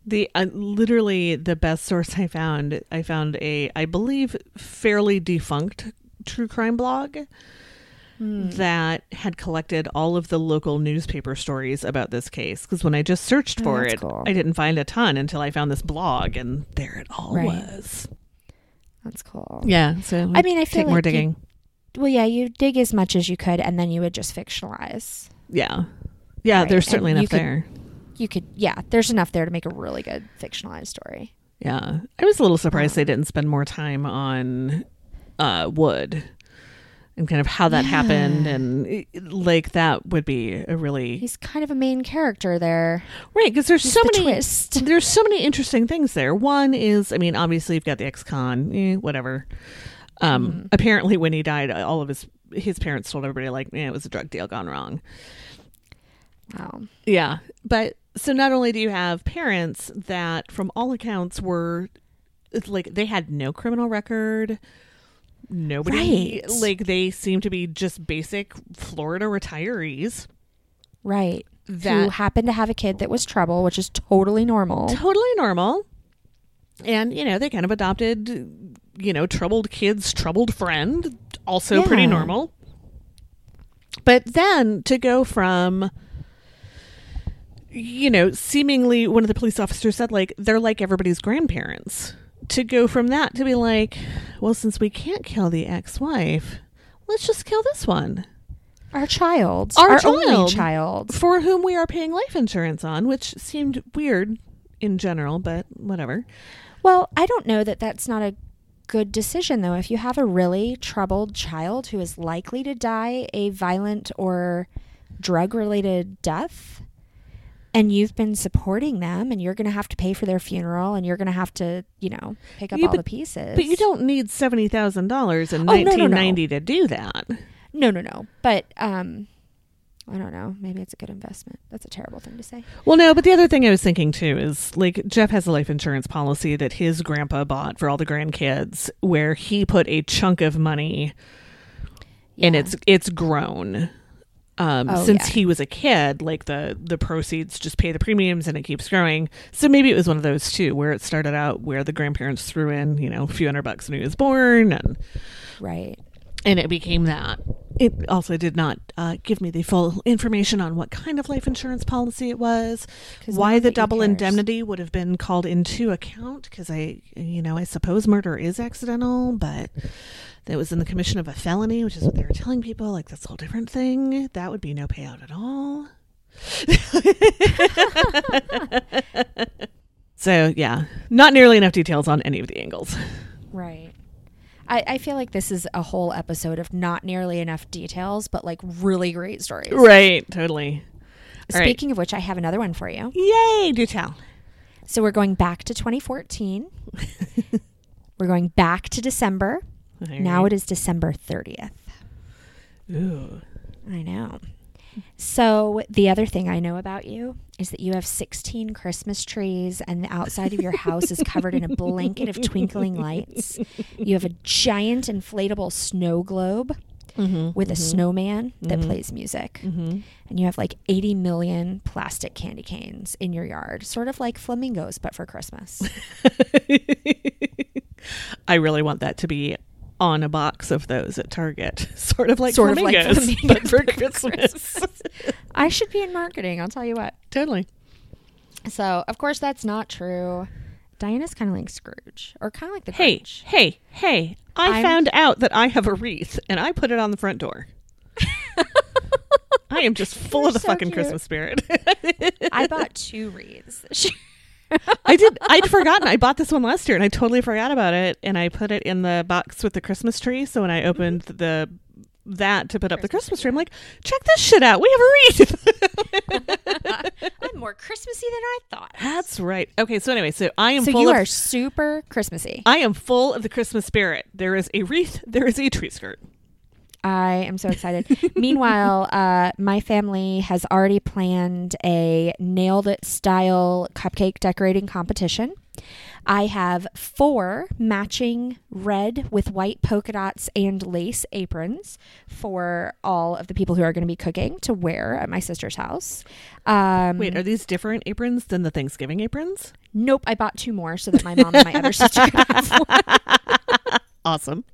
The uh, literally the best source I found, I found a I believe fairly defunct true crime blog Hmm. that had collected all of the local newspaper stories about this case because when I just searched Oh, for it, cool. I didn't find a ton until I found this blog and there it all Right. was. That's cool. Yeah, so I mean, I feel take more like you- digging. Well, yeah, you dig as much as you could, and then you would just fictionalize. Yeah. Yeah, Right, there's and certainly you enough could- there. You could, yeah, there's enough there to make a really good fictionalized story. Yeah. I was a little surprised they didn't spend more time on uh Wood and kind of how that Yeah. happened and eh, like that would be a really He's kind of a main character there. right because there's He's so the many twist. there's so many interesting things there. One is I mean obviously you've got the ex-con, eh, whatever. Um, Mhm. apparently, when he died, all of his his parents told everybody like, "Yeah, it was a drug deal gone wrong." Wow. Yeah, but so not only do you have parents that, from all accounts, were like they had no criminal record. Nobody Right. like they seem to be just basic Florida retirees. Right. Who That happened to have a kid that was trouble, which is totally normal. totally normal. And, you know, they kind of adopted, you know, troubled kids, troubled friend, also pretty normal. But then to go from, you know, seemingly one of the police officers said, like, they're like everybody's grandparents. To go from that to be like, well, since we can't kill the ex wife, let's just kill this one Our child. Our only child. child. for whom we are paying life insurance on, which seemed weird in general, but whatever. Well, I don't know that that's not a good decision, though. If you have a really troubled child who is likely to die a violent or drug related death, and you've been supporting them, and you're going to have to pay for their funeral, and you're going to have to, you know, pick up Yeah, all but- the pieces. But you don't need seventy thousand dollars in Oh, no, no, no. nineteen ninety to do that. No, no, no. But, um, I don't know. Maybe it's a good investment. That's a terrible thing to say. Well, no, but the other thing I was thinking too is like Jeff has a life insurance policy that his grandpa bought for all the grandkids, where he put a chunk of money, and it's it's grown. Um, Oh, since yeah. he was a kid, like the the proceeds just pay the premiums and it keeps growing. So maybe it was one of those too, where it started out where the grandparents threw in, you know, a few hundred bucks when he was born, and right. and it became that. It also did not uh, give me the full information on what kind of life insurance policy it was, why the double indemnity would have been called into account. Because I, you know, I suppose murder is accidental, but that was in the commission of a felony, which is what they were telling people. Like that's a whole different thing. That would be no payout at all. so yeah, not nearly enough details on any of the angles. Right. I, I feel like this is a whole episode of not nearly enough details, but like really great stories. Right, totally. All right. Speaking of which, I have another one for you. Yay, do tell. So we're going back to 2014. we're going back to December. Now it is December 30th. Ooh. I know. So the other thing I know about you is that you have 16 Christmas trees and the outside of your house is covered in a blanket of twinkling lights. You have a giant inflatable snow globe Mm-hmm. with a snowman that Mhm. plays music. Mm-hmm. And you have like 80 million plastic candy canes in your yard, sort of like flamingos, but for Christmas. I really want that to be on a box of those at Target, sort of like Sort of like flamingos, flamingos, but for Christmas. I should be in marketing, I'll tell you what. totally. So, of course, that's not true. Diana's kind of like Scrooge, or kind of like the Hey, Grinch. hey, hey! I I'm- found out that I have a wreath, and I put it on the front door. I am just full You're of the so fucking cute. Christmas spirit. I bought two wreaths. I did. I'd forgotten. I bought this one last year, and I totally forgot about it. And I put it in the box with the Christmas tree. So when I mm-hmm. opened the that to put up the Christmas tree, I'm like, check this shit out. We have a wreath. I'm more Christmassy than I thought. That's right. Okay, so anyway, so I am So full you of are super Christmassy. I am full of the Christmas spirit. There is a wreath, there is a tree skirt. I am so excited. Meanwhile, uh, my family has already planned a nailed it style cupcake decorating competition. I have four matching red with white polka dots and lace aprons for all of the people who are going to be cooking to wear at my sister's house. Um, Wait, are these different aprons than the Thanksgiving aprons? nope, I bought two more so that my mom and my other sister could have one. Awesome.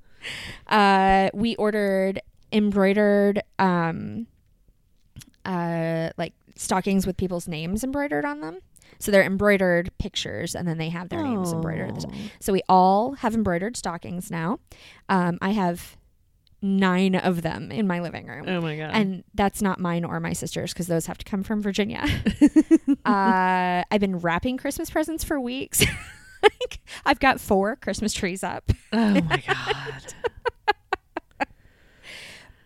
Uh, we ordered embroidered um uh like stockings with people's names embroidered on them so they're embroidered pictures and then they have their names embroidered at the top. Oh. so we all have embroidered stockings now um i have nine of them in my living room Oh my god. and that's not mine or my sister's because those have to come from Virginia. uh, I've been wrapping Christmas presents for weeks. Like, I've got four Christmas trees up. oh my god.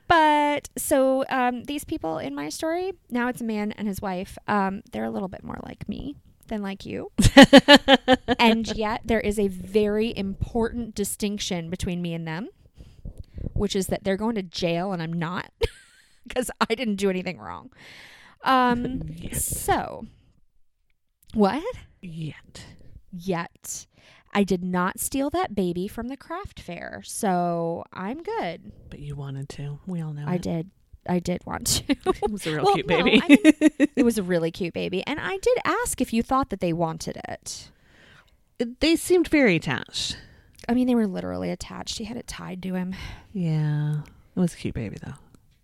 But so um, these people in my story, now it's a man and his wife, um, they're a little bit more like me than like you. and yet there is a very important distinction between me and them. which is that they're going to jail and I'm not because I didn't do anything wrong. Um, Yes. so what? Yet. Yet. I did not steal that baby from the craft fair, so I'm good. But you wanted to. We all know. I it. did. I did want to. It was a real Well, cute no, baby. I mean- it was a really cute baby, and I did ask if you thought that they wanted it. they seemed very attached. I mean, they were literally attached. He had it tied to him. Yeah. It was a cute baby though.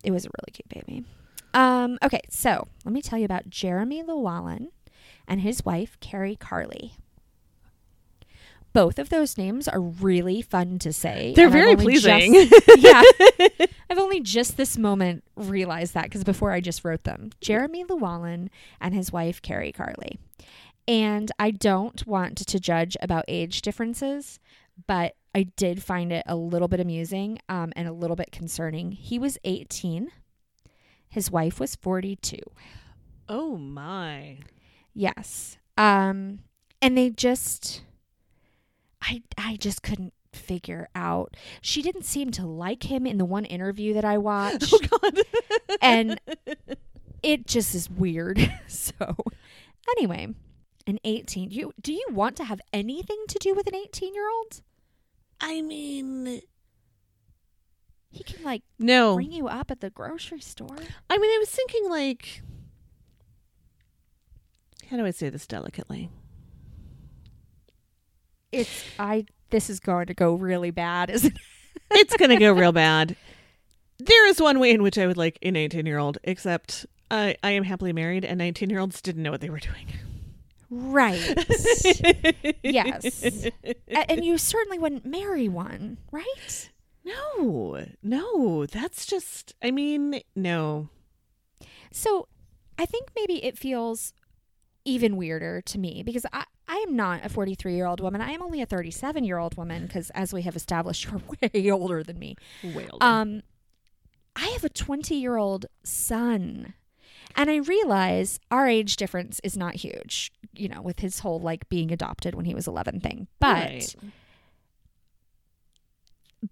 It was a really cute baby. Um, okay, so let me tell you about Jeremy Llewellyn and his wife, Carrie Carley. Both of those names are really fun to say. They're very pleasing. just- yeah. I've only just this moment realized that because before I just wrote them. Jeremy Llewellyn and his wife, Carrie Carley. And I don't want to judge about age differences, but I did find it a little bit amusing um, and a little bit concerning. He was 18, his wife was 42. Oh my. Yes. Um, and they just, I, I just couldn't figure out. She didn't seem to like him in the one interview that I watched. Oh god. and it just is weird. so, anyway, an 18. You do you want to have anything to do with an 18-year-old? I mean, He can like no. bring you up at the grocery store. I mean, I was thinking like how do I say this delicately? It's I this is going to go really bad, isn't it? It's going to go real bad. There is one way in which I would like an 18-year-old, except I I am happily married and 19-year-olds didn't know what they were doing. Right. yes. A- and you certainly wouldn't marry one, right? No. No, that's just I mean, no. So I think maybe it feels even weirder to me because I, I am not a 43 year old woman. I am only a 37 year old woman because, as we have established, you're way older than me. Way older. Um, I have a 20 year old son. And I realize our age difference is not huge, you know, with his whole like being adopted when he was 11 thing. But Right.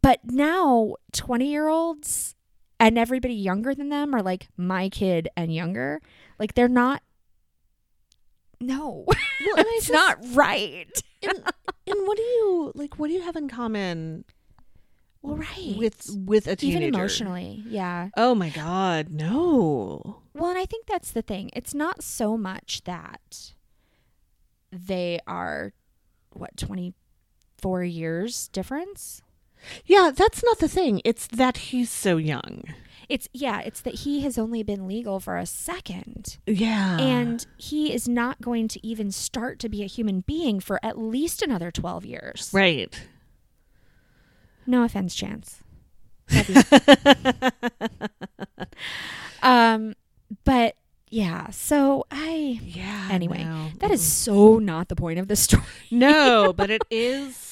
but now 20 year olds and everybody younger than them are like my kid and younger like they're not no well, and it's just, not right and, and what do you like what do you have in common well right with with a teenager? even emotionally yeah Oh my god, no. well and i think that's the thing it's not so much that they are what 24 years difference Yeah, that's not the thing. It's that he's so young. It's yeah it's that he has only been legal for a second Yeah. and he is not going to even start to be a human being for at least another 12 years. right. No offense, Chance. Um, but yeah, so I Yeah. Anyway, no. that is so not the point of the story. no, but it is.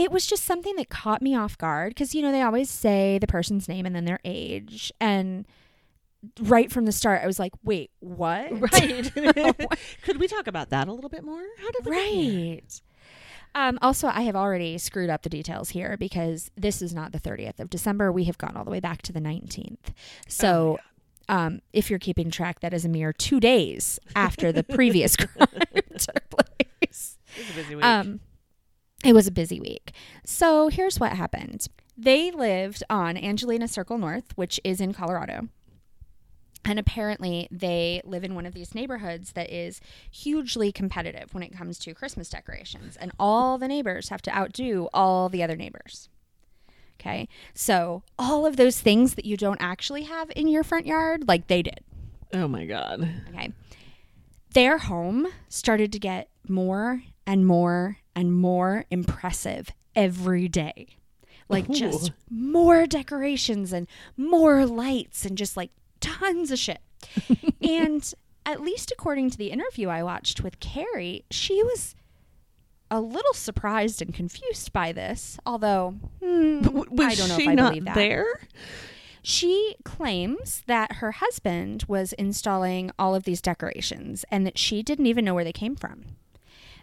It was just something that caught me off guard because you know they always say the person's name and then their age and right from the start I was like, "Wait, what?" Right. Could we talk about that a little bit more? How did we get here? Right. Um, also, I have already screwed up the details here because this is not the 30th of December. We have gone all the way back to the 19th. So, um, if you're keeping track, that is a mere two days after the previous crime took place. It was a busy week. Um, it was a busy week. So, here's what happened they lived on Angelina Circle North, which is in Colorado. And apparently, they live in one of these neighborhoods that is hugely competitive when it comes to Christmas decorations. And all the neighbors have to outdo all the other neighbors. Okay. So, all of those things that you don't actually have in your front yard, like they did. oh my god. Okay. Their home started to get more and more and more impressive every day. Like just more decorations and more lights and just like tons of shit. and at least according to the interview I watched with Carrie, she was a little surprised and confused by this. Although hmm, I don't know if I not believe that. there? She claims that her husband was installing all of these decorations and that she didn't even know where they came from.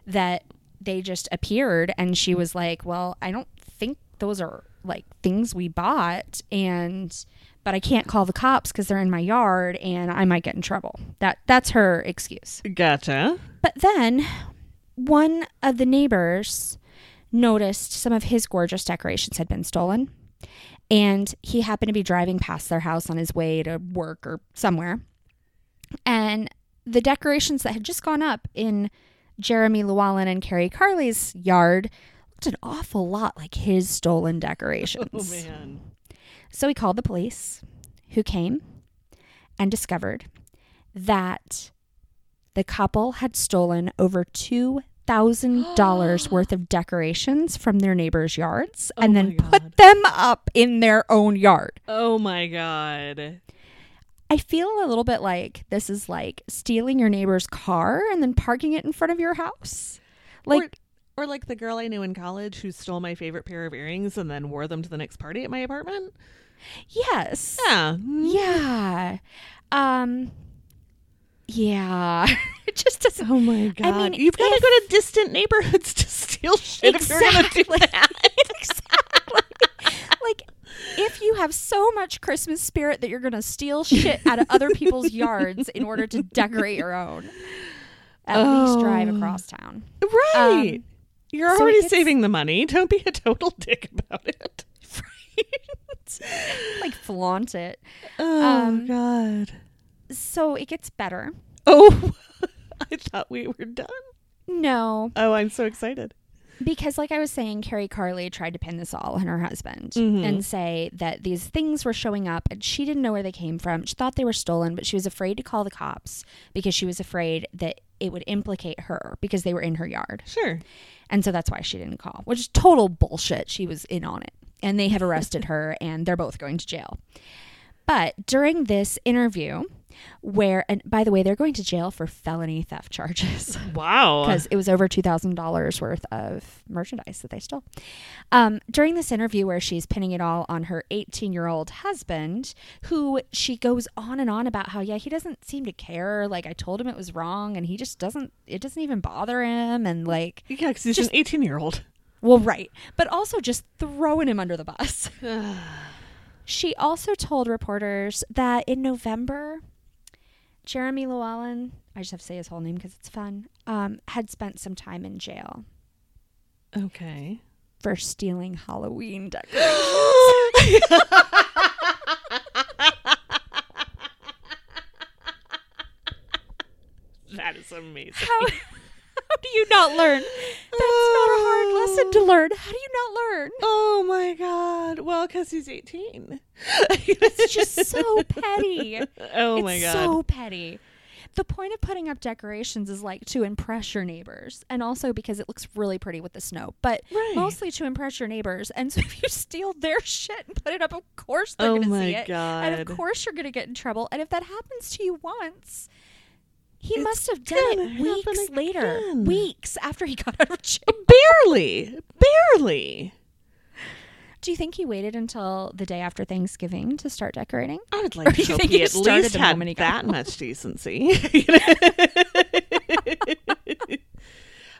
That they just appeared and she was like, Well, I don't think those are like things we bought and but I can't call the cops cuz they're in my yard and I might get in trouble. That that's her excuse. Gotcha. But then one of the neighbors noticed some of his gorgeous decorations had been stolen. And he happened to be driving past their house on his way to work or somewhere. And the decorations that had just gone up in Jeremy Llewellyn and Carrie Carley's yard looked an awful lot like his stolen decorations. Oh man. So he called the police, who came and discovered that the couple had stolen over $2,000 worth of decorations from their neighbors' yards oh and Oh then put them up in their own yard. Oh my god. I feel a little bit like this is like stealing your neighbor's car and then parking it in front of your house. Like, or, or like the girl I knew in college who stole my favorite pair of earrings and then wore them to the next party at my apartment. yes. Yeah. Yeah. Um, yeah. it just doesn't. Oh my god. I mean, you've got to go to distant neighborhoods to steal shit if you're gonna do that. exactly. like, if you have so much Christmas spirit that you're going to steal shit out of other people's yards in order to decorate your own, at least drive Oh. across town. Right. Um, you're so already gets- saving the money. Don't be a total dick about it. like, flaunt it. Oh Um, god. So it gets better. Oh, I thought we were done. No, Oh, I'm so excited. Because like I was saying, Carrie Carley tried to pin this all on her husband Mhm. and say that these things were showing up and she didn't know where they came from. She thought they were stolen, but she was afraid to call the cops because she was afraid that it would implicate her because they were in her yard. Sure. And so that's why she didn't call, which is total bullshit. She was in on it. And they have arrested her and they're both going to jail. But during this interview, where, and by the way, they're going to jail for felony theft charges Wow. because it was over $2,000 worth of merchandise that they stole. Um, during this interview, where she's pinning it all on her 18 year old husband, who she goes on and on about how, yeah, he doesn't seem to care. Like, I told him it was wrong and he just doesn't, it doesn't even bother him. And like, yeah, because he's just- an 18 year old. well, right. But also just throwing him under the bus. she also told reporters that in November, Jeremy Llewellyn, I just have to say his whole name because it's fun, um, had spent some time in jail Okay. for stealing Halloween decorations. that is amazing. how, do you not learn? That's not a hard lesson to learn. How do you not learn? Oh my god. Well, because he's 18. It's just so petty. Oh it's my god. so petty. The point of putting up decorations is like to impress your neighbors and also because it looks really pretty with the snow, but Right. mostly to impress your neighbors. And so if you steal their shit and put it up, of course they're Oh going to see it. And of course you're going to get in trouble. And if that happens to you once, he It's must have done it weeks later. again. Weeks after he got out of jail. barely. Barely. Do you think he waited until the day after Thanksgiving to start decorating? I would like do to think he he at least had moment he got that much decency.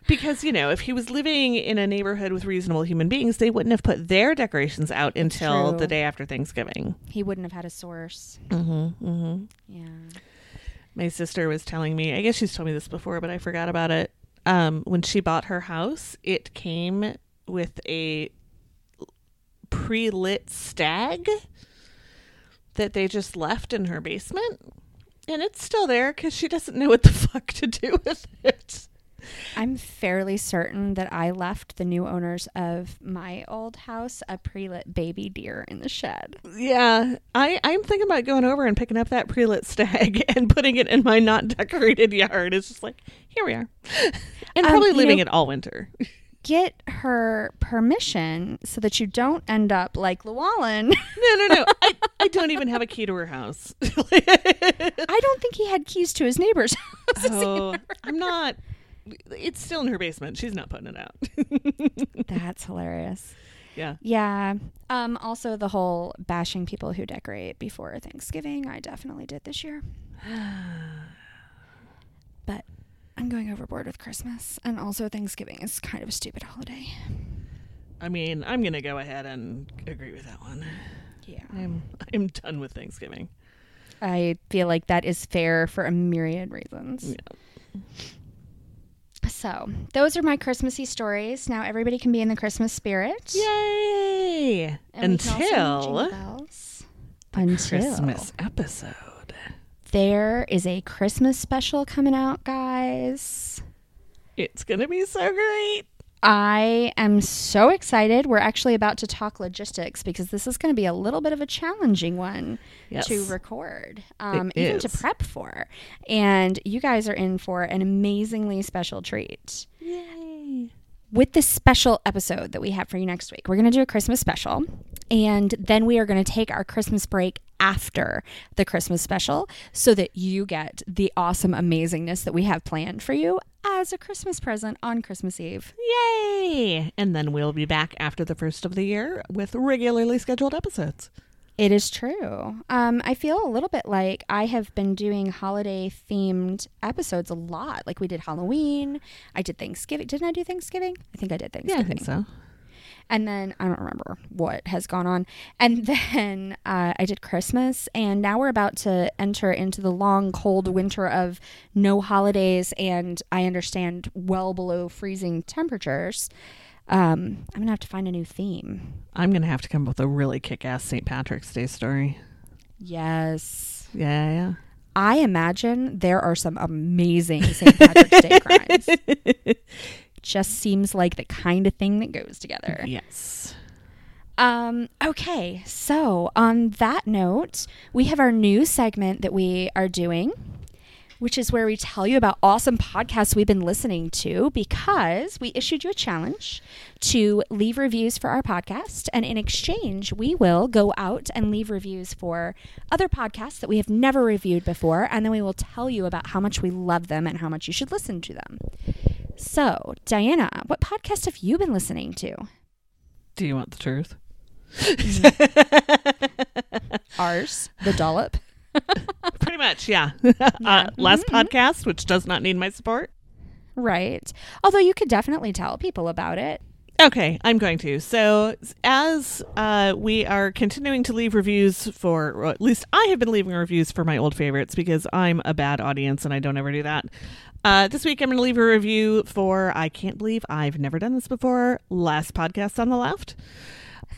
because, you know, if he was living in a neighborhood with reasonable human beings, they wouldn't have put their decorations out until True. the day after Thanksgiving. He wouldn't have had a source. Mm-hmm, mm-hmm. Yeah. My sister was telling me, I guess she's told me this before, but I forgot about it. Um, when she bought her house, it came with a pre lit stag that they just left in her basement. And it's still there because she doesn't know what the fuck to do with it. I'm fairly certain that I left the new owners of my old house a pre-lit baby deer in the shed. Yeah, I, I'm thinking about going over and picking up that pre lit stag and putting it in my not decorated yard. It's just like, here we are. And Um, probably you leaving know- it all winter. Get her permission so that you don't end up like Llewellyn. No, no, no. I, I don't even have a key to her house. I don't think he had keys to his neighbor's house. oh, I'm not. It's still in her basement. She's not putting it out. That's hilarious. yeah. Yeah. Um, also, the whole bashing people who decorate before Thanksgiving, I definitely did this year. But I'm going overboard with Christmas, and also Thanksgiving is kind of a stupid holiday. I mean, I'm gonna go ahead and agree with that one. Yeah. I'm I'm done with Thanksgiving. I feel like that is fair for a myriad reasons. Yeah. So, those are my Christmassy stories. Now everybody can be in the Christmas spirit. Yay! And we can all sing Until Until Christmas episode. there is a Christmas special coming out, guys. It's gonna be so great. I am so excited. We're actually about to talk logistics because this is going to be a little bit of a challenging one Yes. to record, um, even to prep for. And you guys are in for an amazingly special treat. Yay! with this special episode that we have for you next week. We're going to do a Christmas special, and then we are going to take our Christmas break after the Christmas special so that you get the awesome amazingness that we have planned for you as a Christmas present on Christmas Eve. Yay! And then we'll be back after the first of the year with regularly scheduled episodes. It is true. Um, I feel a little bit like I have been doing holiday themed episodes a lot. Like we did Halloween, I did Thanksgiving. Didn't I do Thanksgiving? I think I did Thanksgiving. Yeah, I think so. And then I don't remember what has gone on. And then uh, I did Christmas. And now we're about to enter into the long, cold winter of no holidays. And I understand well below freezing temperatures. Um, I'm going to have to find a new theme. I'm gonna have to come up with a really kick-ass St. Patrick's Day story. Yes. Yeah, yeah. I imagine there are some amazing St. Patrick's Day crimes. Just seems like the kind of thing that goes together. Yes. Um, okay, so on that note, we have our new segment that we are doing, which is where we tell you about awesome podcasts we've been listening to because we issued you a challenge to leave reviews for our podcast. And in exchange, we will go out and leave reviews for other podcasts that we have never reviewed before. And then we will tell you about how much we love them and how much you should listen to them. So, Diana, what podcast have you been listening to? Do you want the truth? Ours, the dollop. Pretty much, yeah. uh, last podcast, which does not need my support. Right. Although you could definitely tell people about it. Okay, I'm going to. So, as uh, we are continuing to leave reviews for, or at least I have been leaving reviews for my old favorites because I'm a bad audience and I don't ever do that. Uh, this week, I'm going to leave a review for I can't believe I've never done this before. Last podcast on the left.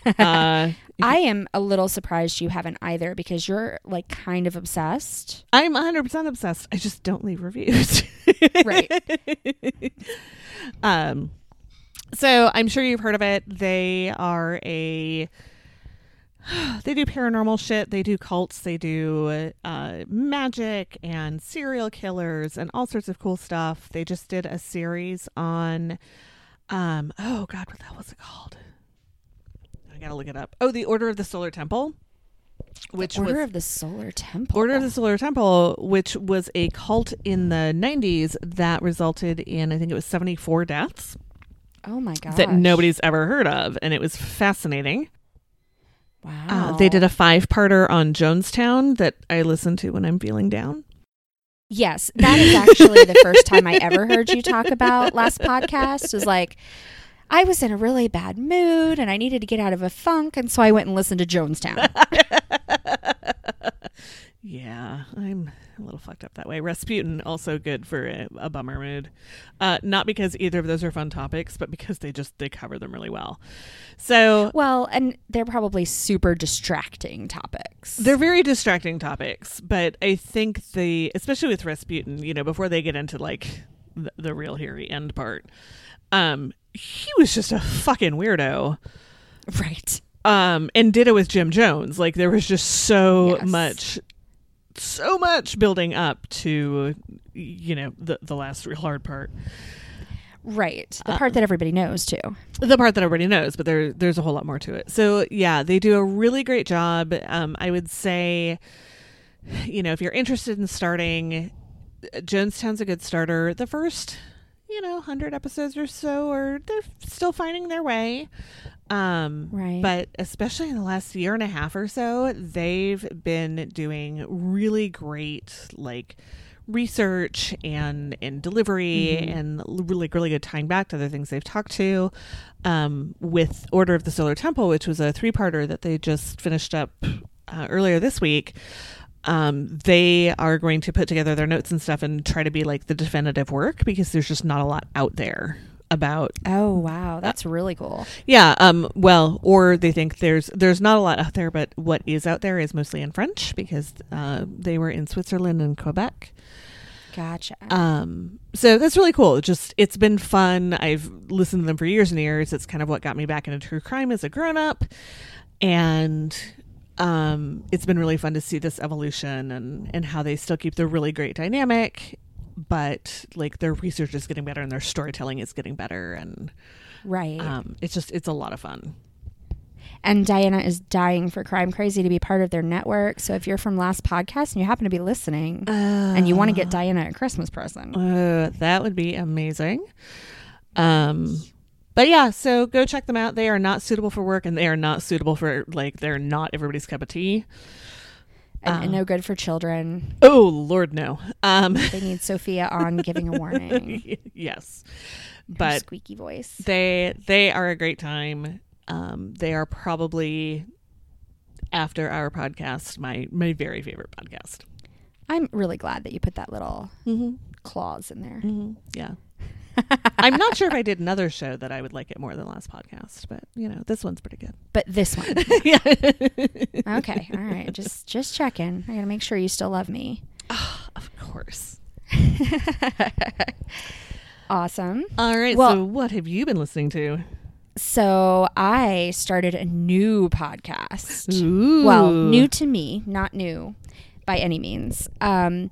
Uh, I am a little surprised you haven't either because you're like kind of obsessed. I'm 100% obsessed. I just don't leave reviews. Right. um, so I'm sure you've heard of it. They are a they do paranormal shit. They do cults. They do uh, magic and serial killers and all sorts of cool stuff. They just did a series on um oh god, what the hell was it called? I gotta look it up. Oh, the Order of the Solar Temple, which Order was of the Solar Temple. Order of the Solar Temple, which was a cult in the 90s that resulted in, I think it was 74 deaths Oh my god. that nobody's ever heard of. And it was fascinating. Wow. Uh, they did a five parter on Jonestown that I listen to when I'm feeling down. Yes, that is actually the first time I ever heard you talk about last podcast. Was like, I was in a really bad mood and I needed to get out of a funk, and so I went and listened to Jonestown. Yeah, I'm a little fucked up that way. Rasputin also good for a, a bummer mood, uh, not because either of those are fun topics, but because they just they cover them really well. So well, and they're probably super distracting topics. They're very distracting topics, but I think the especially with Rasputin, you know, before they get into like the, the real hairy end part, um, he was just a fucking weirdo. right. Um, and ditto with Jim Jones. Like there was just so Yes. much, so much building up to, you know, the the last real hard part, Right. The part that everybody knows too. the part that everybody knows, but there there's a whole lot more to it. So yeah, they do a really great job. Um, I would say, you know, if you're interested in starting, Jonestown's a good starter. The first, you know, hundred episodes or so, are they're still finding their way. Um, Right. But especially in the last year and a half or so, they've been doing really great, like research and and delivery and really really good tying back to other things they've talked to um, with Order of the Solar Temple, which was a three parter that they just finished up uh, earlier this week. Um, they are going to put together their notes and stuff and try to be like the definitive work because there's just not a lot out there about. Oh wow, that's really cool. yeah um well or they think there's there's not a lot out there but what is out there is mostly in french because uh, they were in switzerland and quebec. Gotcha. um so that's really cool. Just it's been fun. I've listened to them for years and years. It's kind of what got me back into true crime as a grown-up. And um it's been really fun to see this evolution and and how they still keep the really great dynamic but like their research is getting better and their storytelling is getting better and right. um it's just it's a lot of fun and Diana is dying for Crime Crazy to be part of their network. So if you're from last podcast and you happen to be listening and you want to get Diana a Christmas present, Uh, that would be amazing. Um, but yeah, so go check them out. They are not suitable for work, and they are not suitable for like they're not everybody's cup of tea. And, and Uh. no good for children. Oh Lord, no. Um, They need Sophia on giving a warning. yes, Her but squeaky voice. they they are a great time. Um, they are probably after our podcast my my very favorite podcast. I'm really glad that you put that little Mm-hmm. clause in there. Mm-hmm. Yeah. I'm not sure if I did another show that I would like it more than last podcast, but you know, this one's pretty good. But this one. yeah. Okay. All right. Just just checking. I got to make sure you still love me. Ah, of course. Awesome. All right. Well- so, what have you been listening to? So I started a new podcast. Ooh. Well, new to me, not new by any means. Um,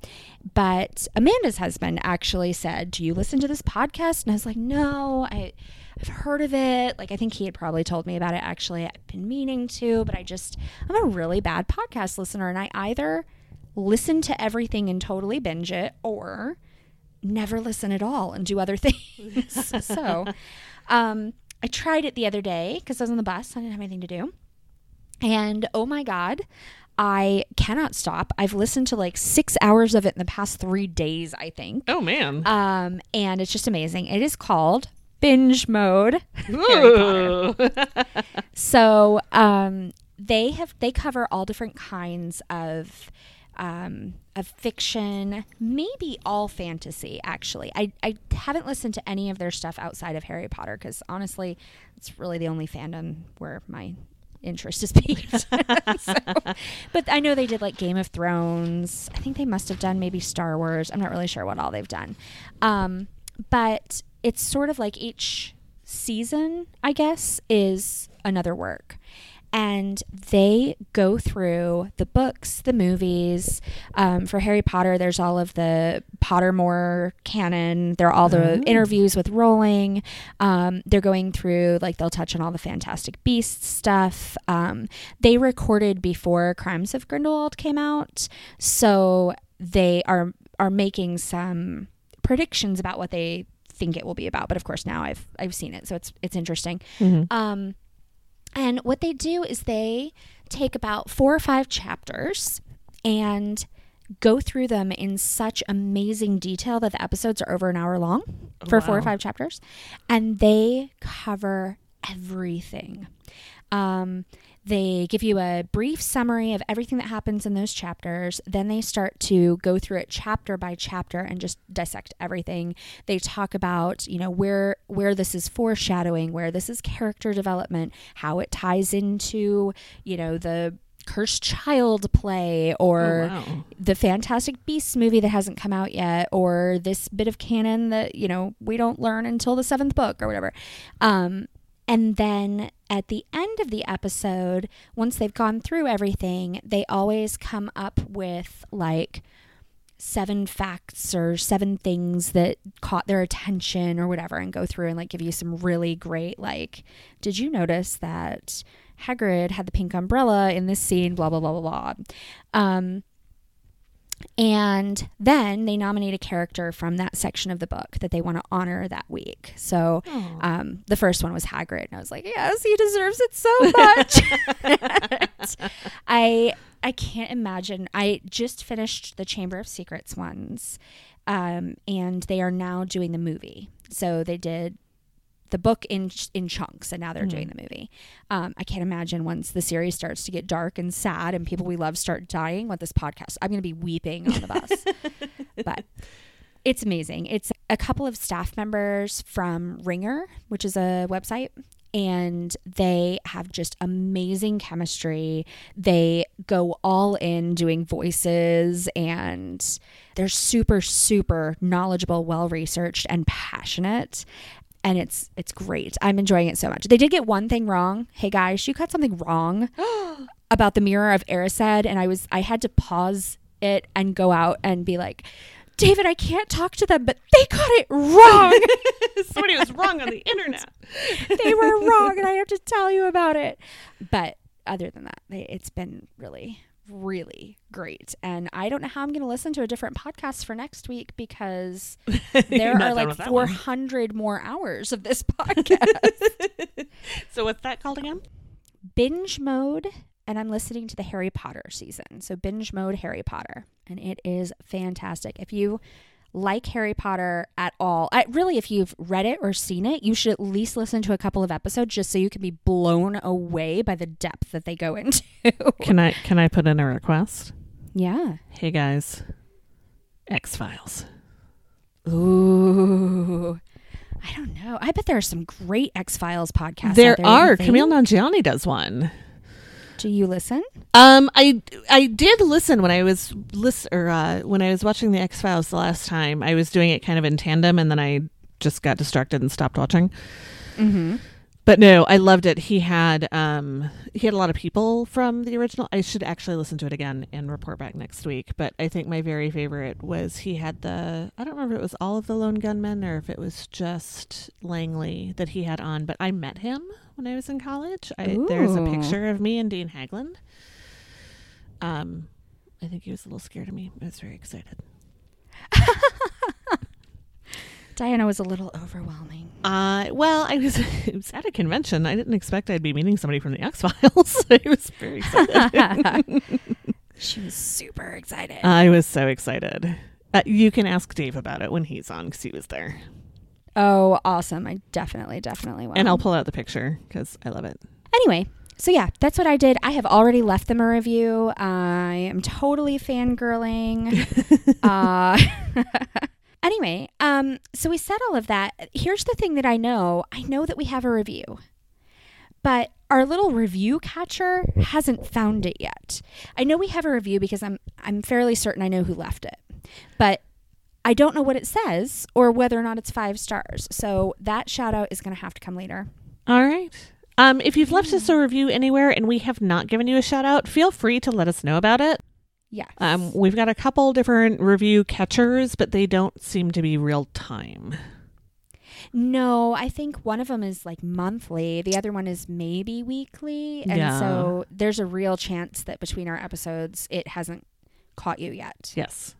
but Amanda's husband actually said, "Do you listen to this podcast?" And I was like, "No, I." I've heard of it. Like, I think he had probably told me about it actually. I've been meaning to, but I just, I'm a really bad podcast listener. And I either listen to everything and totally binge it or never listen at all and do other things. so, um, I tried it the other day because I was on the bus. I didn't have anything to do. And oh my God, I cannot stop. I've listened to like six hours of it in the past three days, I think. Oh man. Um, and it's just amazing. It is called Binge Mode. Harry Potter. So um, they have they cover all different kinds of um, of fiction, maybe all fantasy. Actually, I I haven't listened to any of their stuff outside of Harry Potter because honestly, it's really the only fandom where my interest is piqued. So- but I know they did like Game of Thrones. I think they must have done maybe Star Wars. I'm not really sure what all they've done. Um, but it's sort of like each season, I guess, is another work. And they go through the books, the movies. Um, for Harry Potter, there's all of the Pottermore canon. There are all the interviews with Rowling. Um, they're going through, like, they'll touch on all the Fantastic Beasts stuff. Um, they recorded before Crimes of Grindelwald came out. So they are are making some predictions about what they think it will be about. But of course, now I've I've seen it, so it's it's interesting. Um, and what they do is they take about four or five chapters and go through them in such amazing detail that the episodes are over an hour long for four or five chapters, and they cover everything. Um, they give you a brief summary of everything that happens in those chapters. Then they start to go through it chapter by chapter and just dissect everything. They talk about, you know, where where this is foreshadowing, where this is character development, how it ties into, you know, the cursed child play or Oh, wow. the Fantastic Beasts movie that hasn't come out yet, or this bit of canon that you know we don't learn until the seventh book or whatever. Um, and then at the end of the episode, once they've gone through everything, they always come up with like seven facts or seven things that caught their attention or whatever and go through and like give you some really great like did you notice that Hagrid had the pink umbrella in this scene? Blah blah blah blah blah. Um and then they nominate a character from that section of the book that they want to honor that week. So um, the first one was Hagrid, and I was like, yes, he deserves it so much. I I can't imagine. I just finished the Chamber of Secrets ones, um, and they are now doing the movie. So they did the book in in chunks, and now they're doing the movie. Um, I can't imagine once the series starts to get dark and sad, and people we love start dying. With this podcast, I'm going to be weeping on the bus. but it's amazing. It's a couple of staff members from Ringer, which is a website, and they have just amazing chemistry. They go all in doing voices and they're super super knowledgeable, well researched and passionate. And it's it's great. I'm enjoying it so much. They did get one thing wrong. Hey guys, you got something wrong about the mirror of Erised and I was I had to pause it and go out and be like David, I can't talk to them, but they got it wrong. Somebody was wrong on the internet. they were wrong, and I have to tell you about it. But other than that, they, it's been really, really great. And I don't know how I'm going to listen to a different podcast for next week because there are like with that one. 400 more hours of this podcast. So what's that called again? binge mode and I'm listening to the Harry Potter season. So binge mode Harry Potter and it is fantastic. If you like Harry Potter at all, I, really if you've read it or seen it, you should at least listen to a couple of episodes just so you can be blown away by the depth that they go into. Can I can I put in a request? yeah. Hey guys, X Files. Ooh. I don't know. I bet there are some great X-Files podcasts. out There there, are. don't you think? Kumail Nanjiani does one. Do you listen? Um, I I did listen when I was list or uh, when I was watching the X Files the last time. I was doing it kind of in tandem, and then I just got distracted and stopped watching. Mm-hmm. But no, I loved it. He had um he had a lot of people from the original. I should actually listen to it again and report back next week. But I think my very favorite was he had the I don't remember if it was all of the lone gunmen or if it was just Langly that he had on. But I met him when I was in college. I, there's a picture of me and Dean Haglund. Um, I think he was a little scared of me. I was very excited. Diana was a little overwhelming. Uh, well, I was, it was at a convention. I didn't expect I'd be meeting somebody from the X Files. I was very excited. she was super excited. I was so excited. Uh, you can ask Dave about it when he's on because he was there, oh, awesome. I definitely, definitely will. and I'll pull out the picture because I love it. Anyway, so yeah, that's what I did. I have already left them a review. I am totally fangirling. uh, anyway, um, so we said all of that. Here's the thing that I know I know that we have a review, but our little review catcher hasn't found it yet. I know we have a review because I'm I'm fairly certain I know who left it. But I don't know what it says or whether or not it's five stars. So that shout out is going to have to come later. All right. Um, if you've left us a review anywhere and we have not given you a shout out, feel free to let us know about it. Yes. Um, we've got a couple different review catchers, but they don't seem to be real time. No, I think one of them is like monthly. The other one is maybe weekly. And Yeah. so there's a real chance that between our episodes, it hasn't caught you yet. Yes.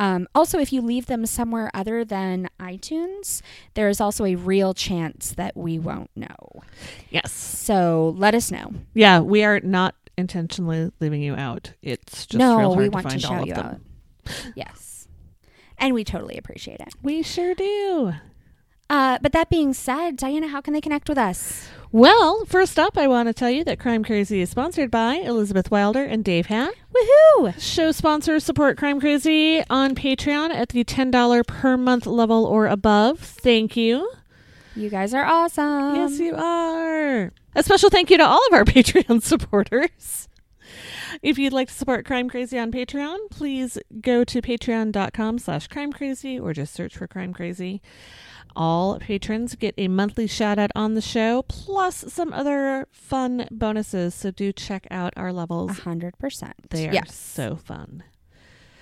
Um, also, if you leave them somewhere other than iTunes, there is also a real chance that we won't know. Yes. So let us know. Yeah, we are not intentionally leaving you out. It's just no, real hard we want to find all shout of you them. out. Yes. And we totally appreciate it. We sure do. Uh, but that being said, Diana, how can they connect with us? Well, first up, I want to tell you that Crime Crazy is sponsored by Elizabeth Wilder and Dave Han. Woohoo! Show sponsors support Crime Crazy on Patreon at the $10 per month level or above. Thank you. You guys are awesome. yes, you are. A special thank you to all of our Patreon supporters. If you'd like to support Crime Crazy on Patreon, please go to patreon.com slash crime crazy or just search for Crime Crazy. All patrons get a monthly shout out on the show, plus some other fun bonuses. So do check out our A levels. hundred percent. They are yes. so fun.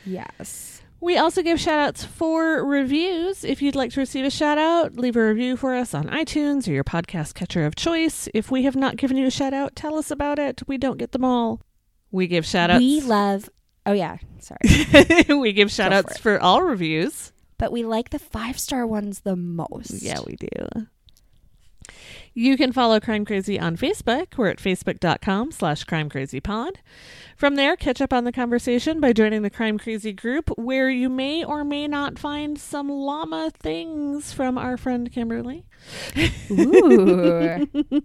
Yes. We also give shout outs for reviews. If you'd like to receive a shout out, leave a review for us on iTunes or your podcast catcher of choice. If we have not given you a shout out, tell us about it. We don't get them all. We give shout outs. We love. Oh yeah, sorry. we give shout outs for for, all reviews. But we like the five star ones the most. Yeah, we do. You can follow Crime Crazy on Facebook. We're at facebook.com slash crimecrazypod. From there, catch up on the conversation by joining the Crime Crazy group, where you may or may not find some llama things from our friend Kimberly. Ooh.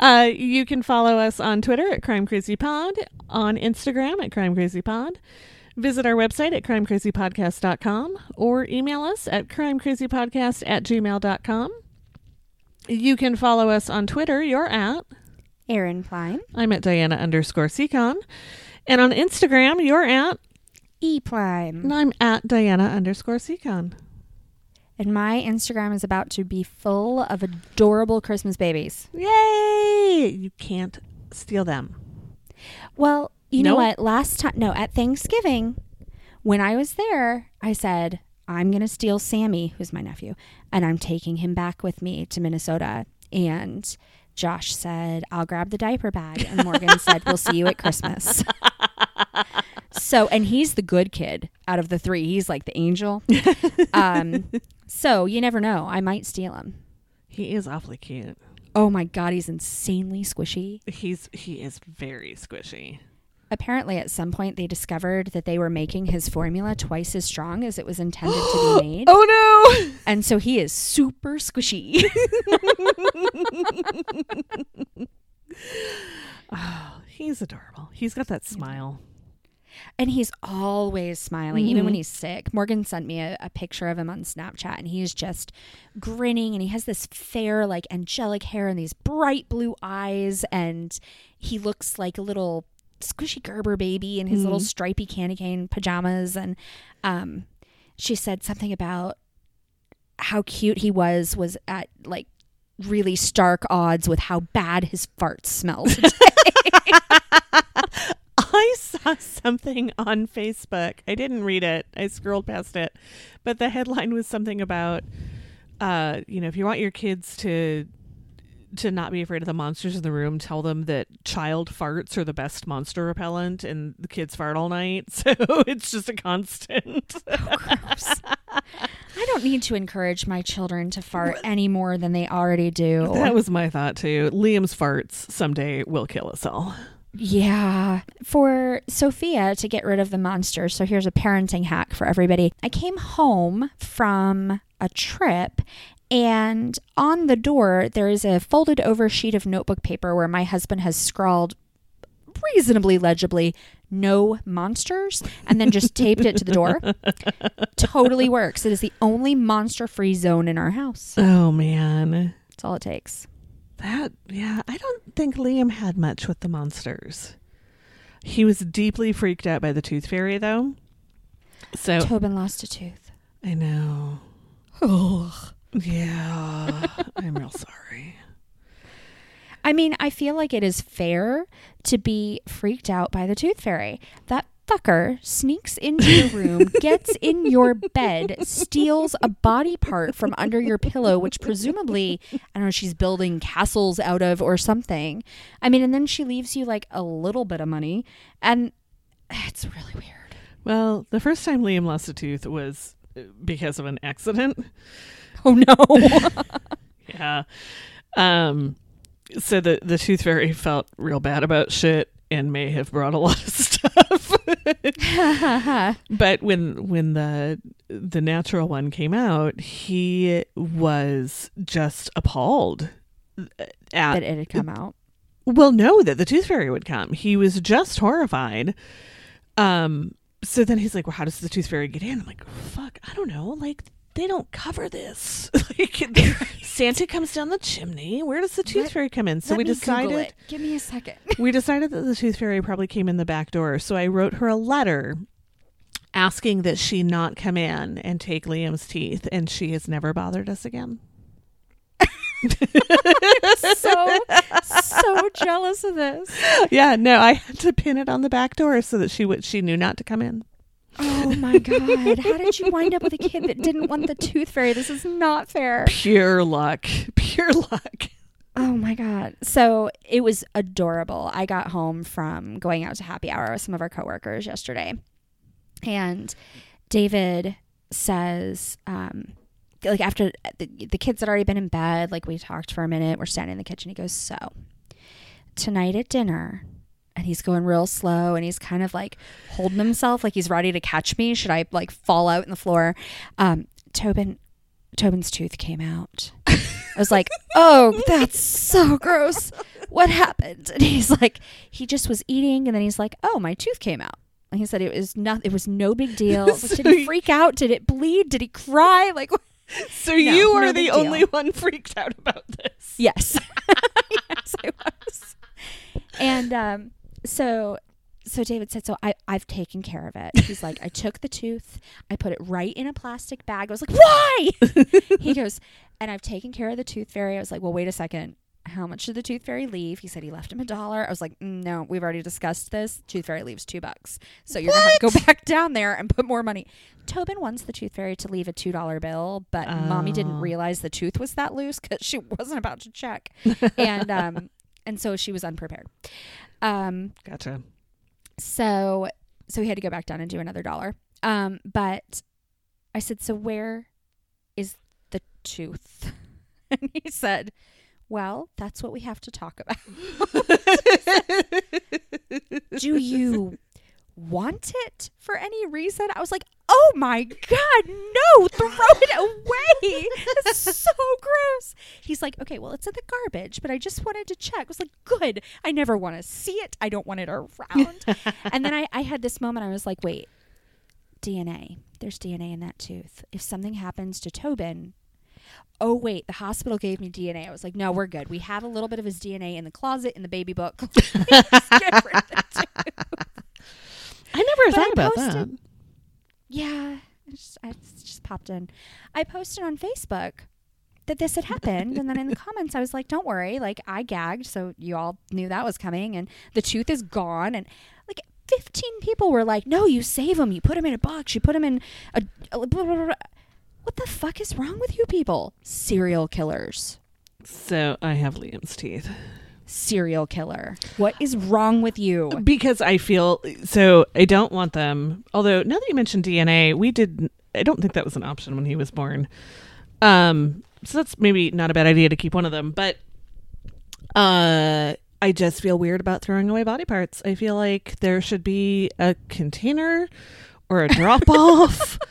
Uh, you can follow us on Twitter at Crime Crazy Pod, on Instagram at Crime Crazy Pod. Visit our website at crimecrazypodcast.com or email us at crimecrazypodcast at gmail.com. You can follow us on Twitter. You're at, Aaron Klein. I'm at Diana underscore Seacon. And on Instagram, you're at, E Prime. and I'm at Diana underscore Seacon. And my Instagram is about to be full of adorable Christmas babies. Yay! You can't steal them. Well, you know Nope. what? Last time, no, at Thanksgiving, when I was there, I said, I'm going to steal Sammy, who's my nephew, and I'm taking him back with me to Minnesota. And Josh said, I'll grab the diaper bag. And Morgan said, We'll see you at Christmas. so, and he's the good kid out of the three. He's like the angel. Um, so you never know. I might steal him. He is awfully cute. Oh my God, he's insanely squishy. He's he is very squishy. Apparently, at some point, they discovered that they were making his formula twice as strong as it was intended to be made. Oh no! And so he is super squishy. Oh, he's adorable. He's got that smile. and he's always smiling, even when Mhm. he's sick. Morgan sent me a, a picture of him on Snapchat, and he's just grinning, and he has this fair, like angelic hair and these bright blue eyes, and he looks like a little squishy Gerber baby in his little Mhm. stripy candy cane pajamas. And um, she said something about how cute he was was at like really stark odds with how bad his farts smelled. I saw something on Facebook. I didn't read it. I scrolled past it. But the headline was something about uh, you know, if you want your kids to to not be afraid of the monsters in the room, tell them that child farts are the best monster repellent and the kids fart all night. So it's just a constant. Oh, gross. I don't need to encourage my children to fart any more than they already do. that was my thought too. Liam's farts someday will kill us all. yeah. For Sophia to get rid of the monster, so here's a parenting hack for everybody. I came home from a trip and on the door there is a folded over sheet of notebook paper where my husband has scrawled reasonably legibly no monsters and then just taped it to the door. totally works. It is the only monster free zone in our house. Oh man. That's all it takes. That yeah, I don't think Liam had much with the monsters. He was deeply freaked out by the tooth fairy though. So Tobin lost a tooth. I know. Ugh. Yeah. I'm real sorry. I mean, I feel like it is fair to be freaked out by the tooth fairy. That fucker sneaks into your room, gets in your bed, steals a body part from under your pillow, which presumably, I don't know, she's building castles out of or something. I mean, and then she leaves you like a little bit of money. And it's really weird. Well, the first time Liam lost a tooth was uh, because of an accident. Oh no. Yeah. Um so the the tooth fairy felt real bad about shit and may have brought a lot of stuff. but when when the the natural one came out, he was just appalled at that it had come out. well no that the tooth fairy would come. He was just horrified. Um so then he's like, "Well, how does the tooth fairy get in?" I'm like, "Fuck, I don't know. Like they don't cover this. like Santa comes down the chimney. Where does the tooth Let- fairy come in?" So we decided. Give me a second. we decided that the tooth fairy probably came in the back door. So I wrote her a letter asking that she not come in and take Liam's teeth, and she has never bothered us again. so so jealous of this. Yeah, no, I had to pin it on the back door so that she would she knew not to come in. Oh my god! How did you wind up with a kid that didn't want the tooth fairy? This is not fair. Pure luck. Pure luck. Oh my god! So it was adorable. I got home from going out to happy hour with some of our coworkers yesterday, and David says, um, like after the, the kids had already been in bed, like we talked for a minute. We're standing in the kitchen. He goes, "So tonight at dinner." And he's going real slow and he's kind of like holding himself like he's ready to catch me. Should I like fall out in the floor? Um, Tobin Tobin's tooth came out. I was like, "Oh, that's so gross. What happened?" And he's like, "He just was eating, and then he's like, "Oh, my tooth came out." And he said it was not. It was no big deal. Like, So Did he freak out? Did it bleed? Did he cry? Like, So No, you no the only deal. one freaked out about this. yes, yes, I was. And um, so so David said, so I, I've taken care of it. He's like, I took the tooth, I put it right in a plastic bag. I was like, why? he goes, and I've taken care of the tooth fairy. I was like, well, wait a second. How much did the tooth fairy leave? He said he left him a dollar. I was like, mm, no, we've already discussed this. Tooth fairy leaves two bucks. So you're going to have to go back down there and put more money. Tobin wants the tooth fairy to leave a $2 bill, but mommy didn't Oh. realize the tooth was that loose because she wasn't about to check. and, um, and so she was unprepared. Um, Gotcha. so so he had to go back down and do another dollar. Um, but I said, so where is the tooth? And he said, well, that's what we have to talk about. do you want it for any reason? I was like, oh my God, no, throw it away. It's so gross. He's like, okay, well, it's in the garbage, but I just wanted to check. I was like, good. I never want to see it. I don't want it around. and then I, I had this moment. I was like, wait, DNA. There's DNA in that tooth. If something happens to Tobin, oh wait, the hospital gave me DNA. I was like, no, we're good. We have a little bit of his DNA in the closet in the baby book. Let's get rid of the tooth. I never thought about posted- that. Yeah, it just, I, just popped in. I posted on Facebook that this had happened, and then in the comments, I was like, "Don't worry, like I gagged, so you all knew that was coming, and the tooth is gone." And like 15 people were like, "No, you save him. You put him in a box. You put him in a." a blah, blah, blah." What the fuck is wrong with you people? Serial killers. So I have Liam's teeth. Serial killer. What is wrong with you? Because I feel so I don't want them. Although now that you mentioned DNA, we did I don't think that was an option when he was born. Um so that's maybe not a bad idea to keep one of them, but uh I just feel weird about throwing away body parts. I feel like there should be a container or a drop off.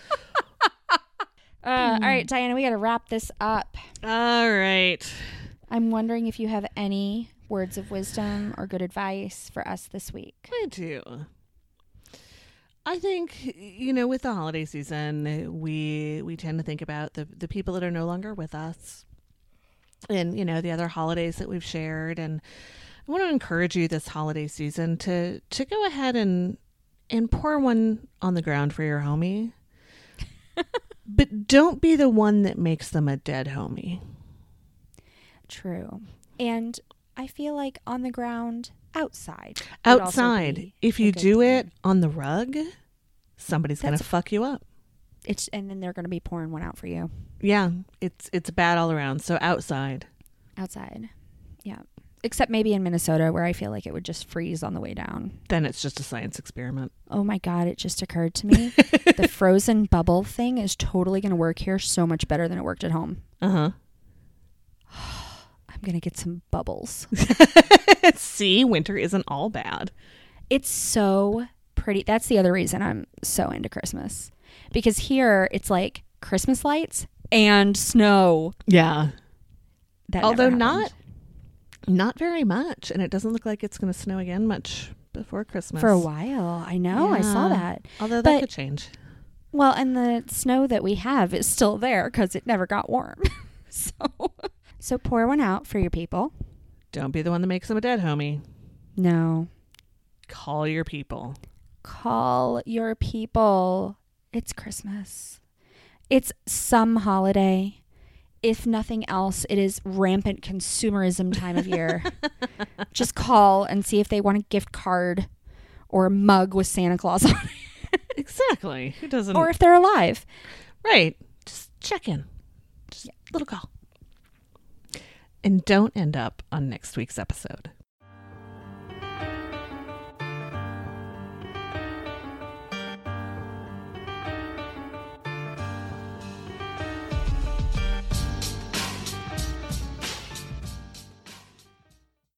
Uh, all right, Diana, we got to wrap this up. All right. I'm wondering if you have any words of wisdom or good advice for us this week. I do. I think you know, with the holiday season, we we tend to think about the the people that are no longer with us, and you know the other holidays that we've shared. And I want to encourage you this holiday season to to go ahead and and pour one on the ground for your homie, but don't be the one that makes them a dead homie. True. And I feel like on the ground, outside. Outside, if you do it on the rug, somebody's gonna fuck you up. it's and then they're going to be pouring one out for you Yeah, it's it's bad all around. So outside. outside. Yeah. Except maybe in Minnesota where I feel like it would just freeze on the way down. then it's just a science experiment. Oh my god, it just occurred to me. the frozen bubble thing is totally going to work here so much better than it worked at home. Uh huh. I'm going to get some bubbles. See, winter isn't all bad. It's so pretty. That's the other reason I'm so into Christmas. Because here it's like Christmas lights and snow. Yeah. That Although not not very much, and it doesn't look like it's going to snow again much before Christmas for a while. I know. I saw that. Although that But- could change. Well, and the snow that we have is still there because it never got warm. so, so pour one out for your people. Don't be the one that makes them a dead homie. No, Call your people. call your people. It's Christmas. It's some holiday. If nothing else, it is rampant consumerism time of year. Just call and see if they want a gift card or a mug with Santa Claus on it, Exactly. Who doesn't? or if they're alive. right. Just check in. Just a little call. And don't end up on next week's episode.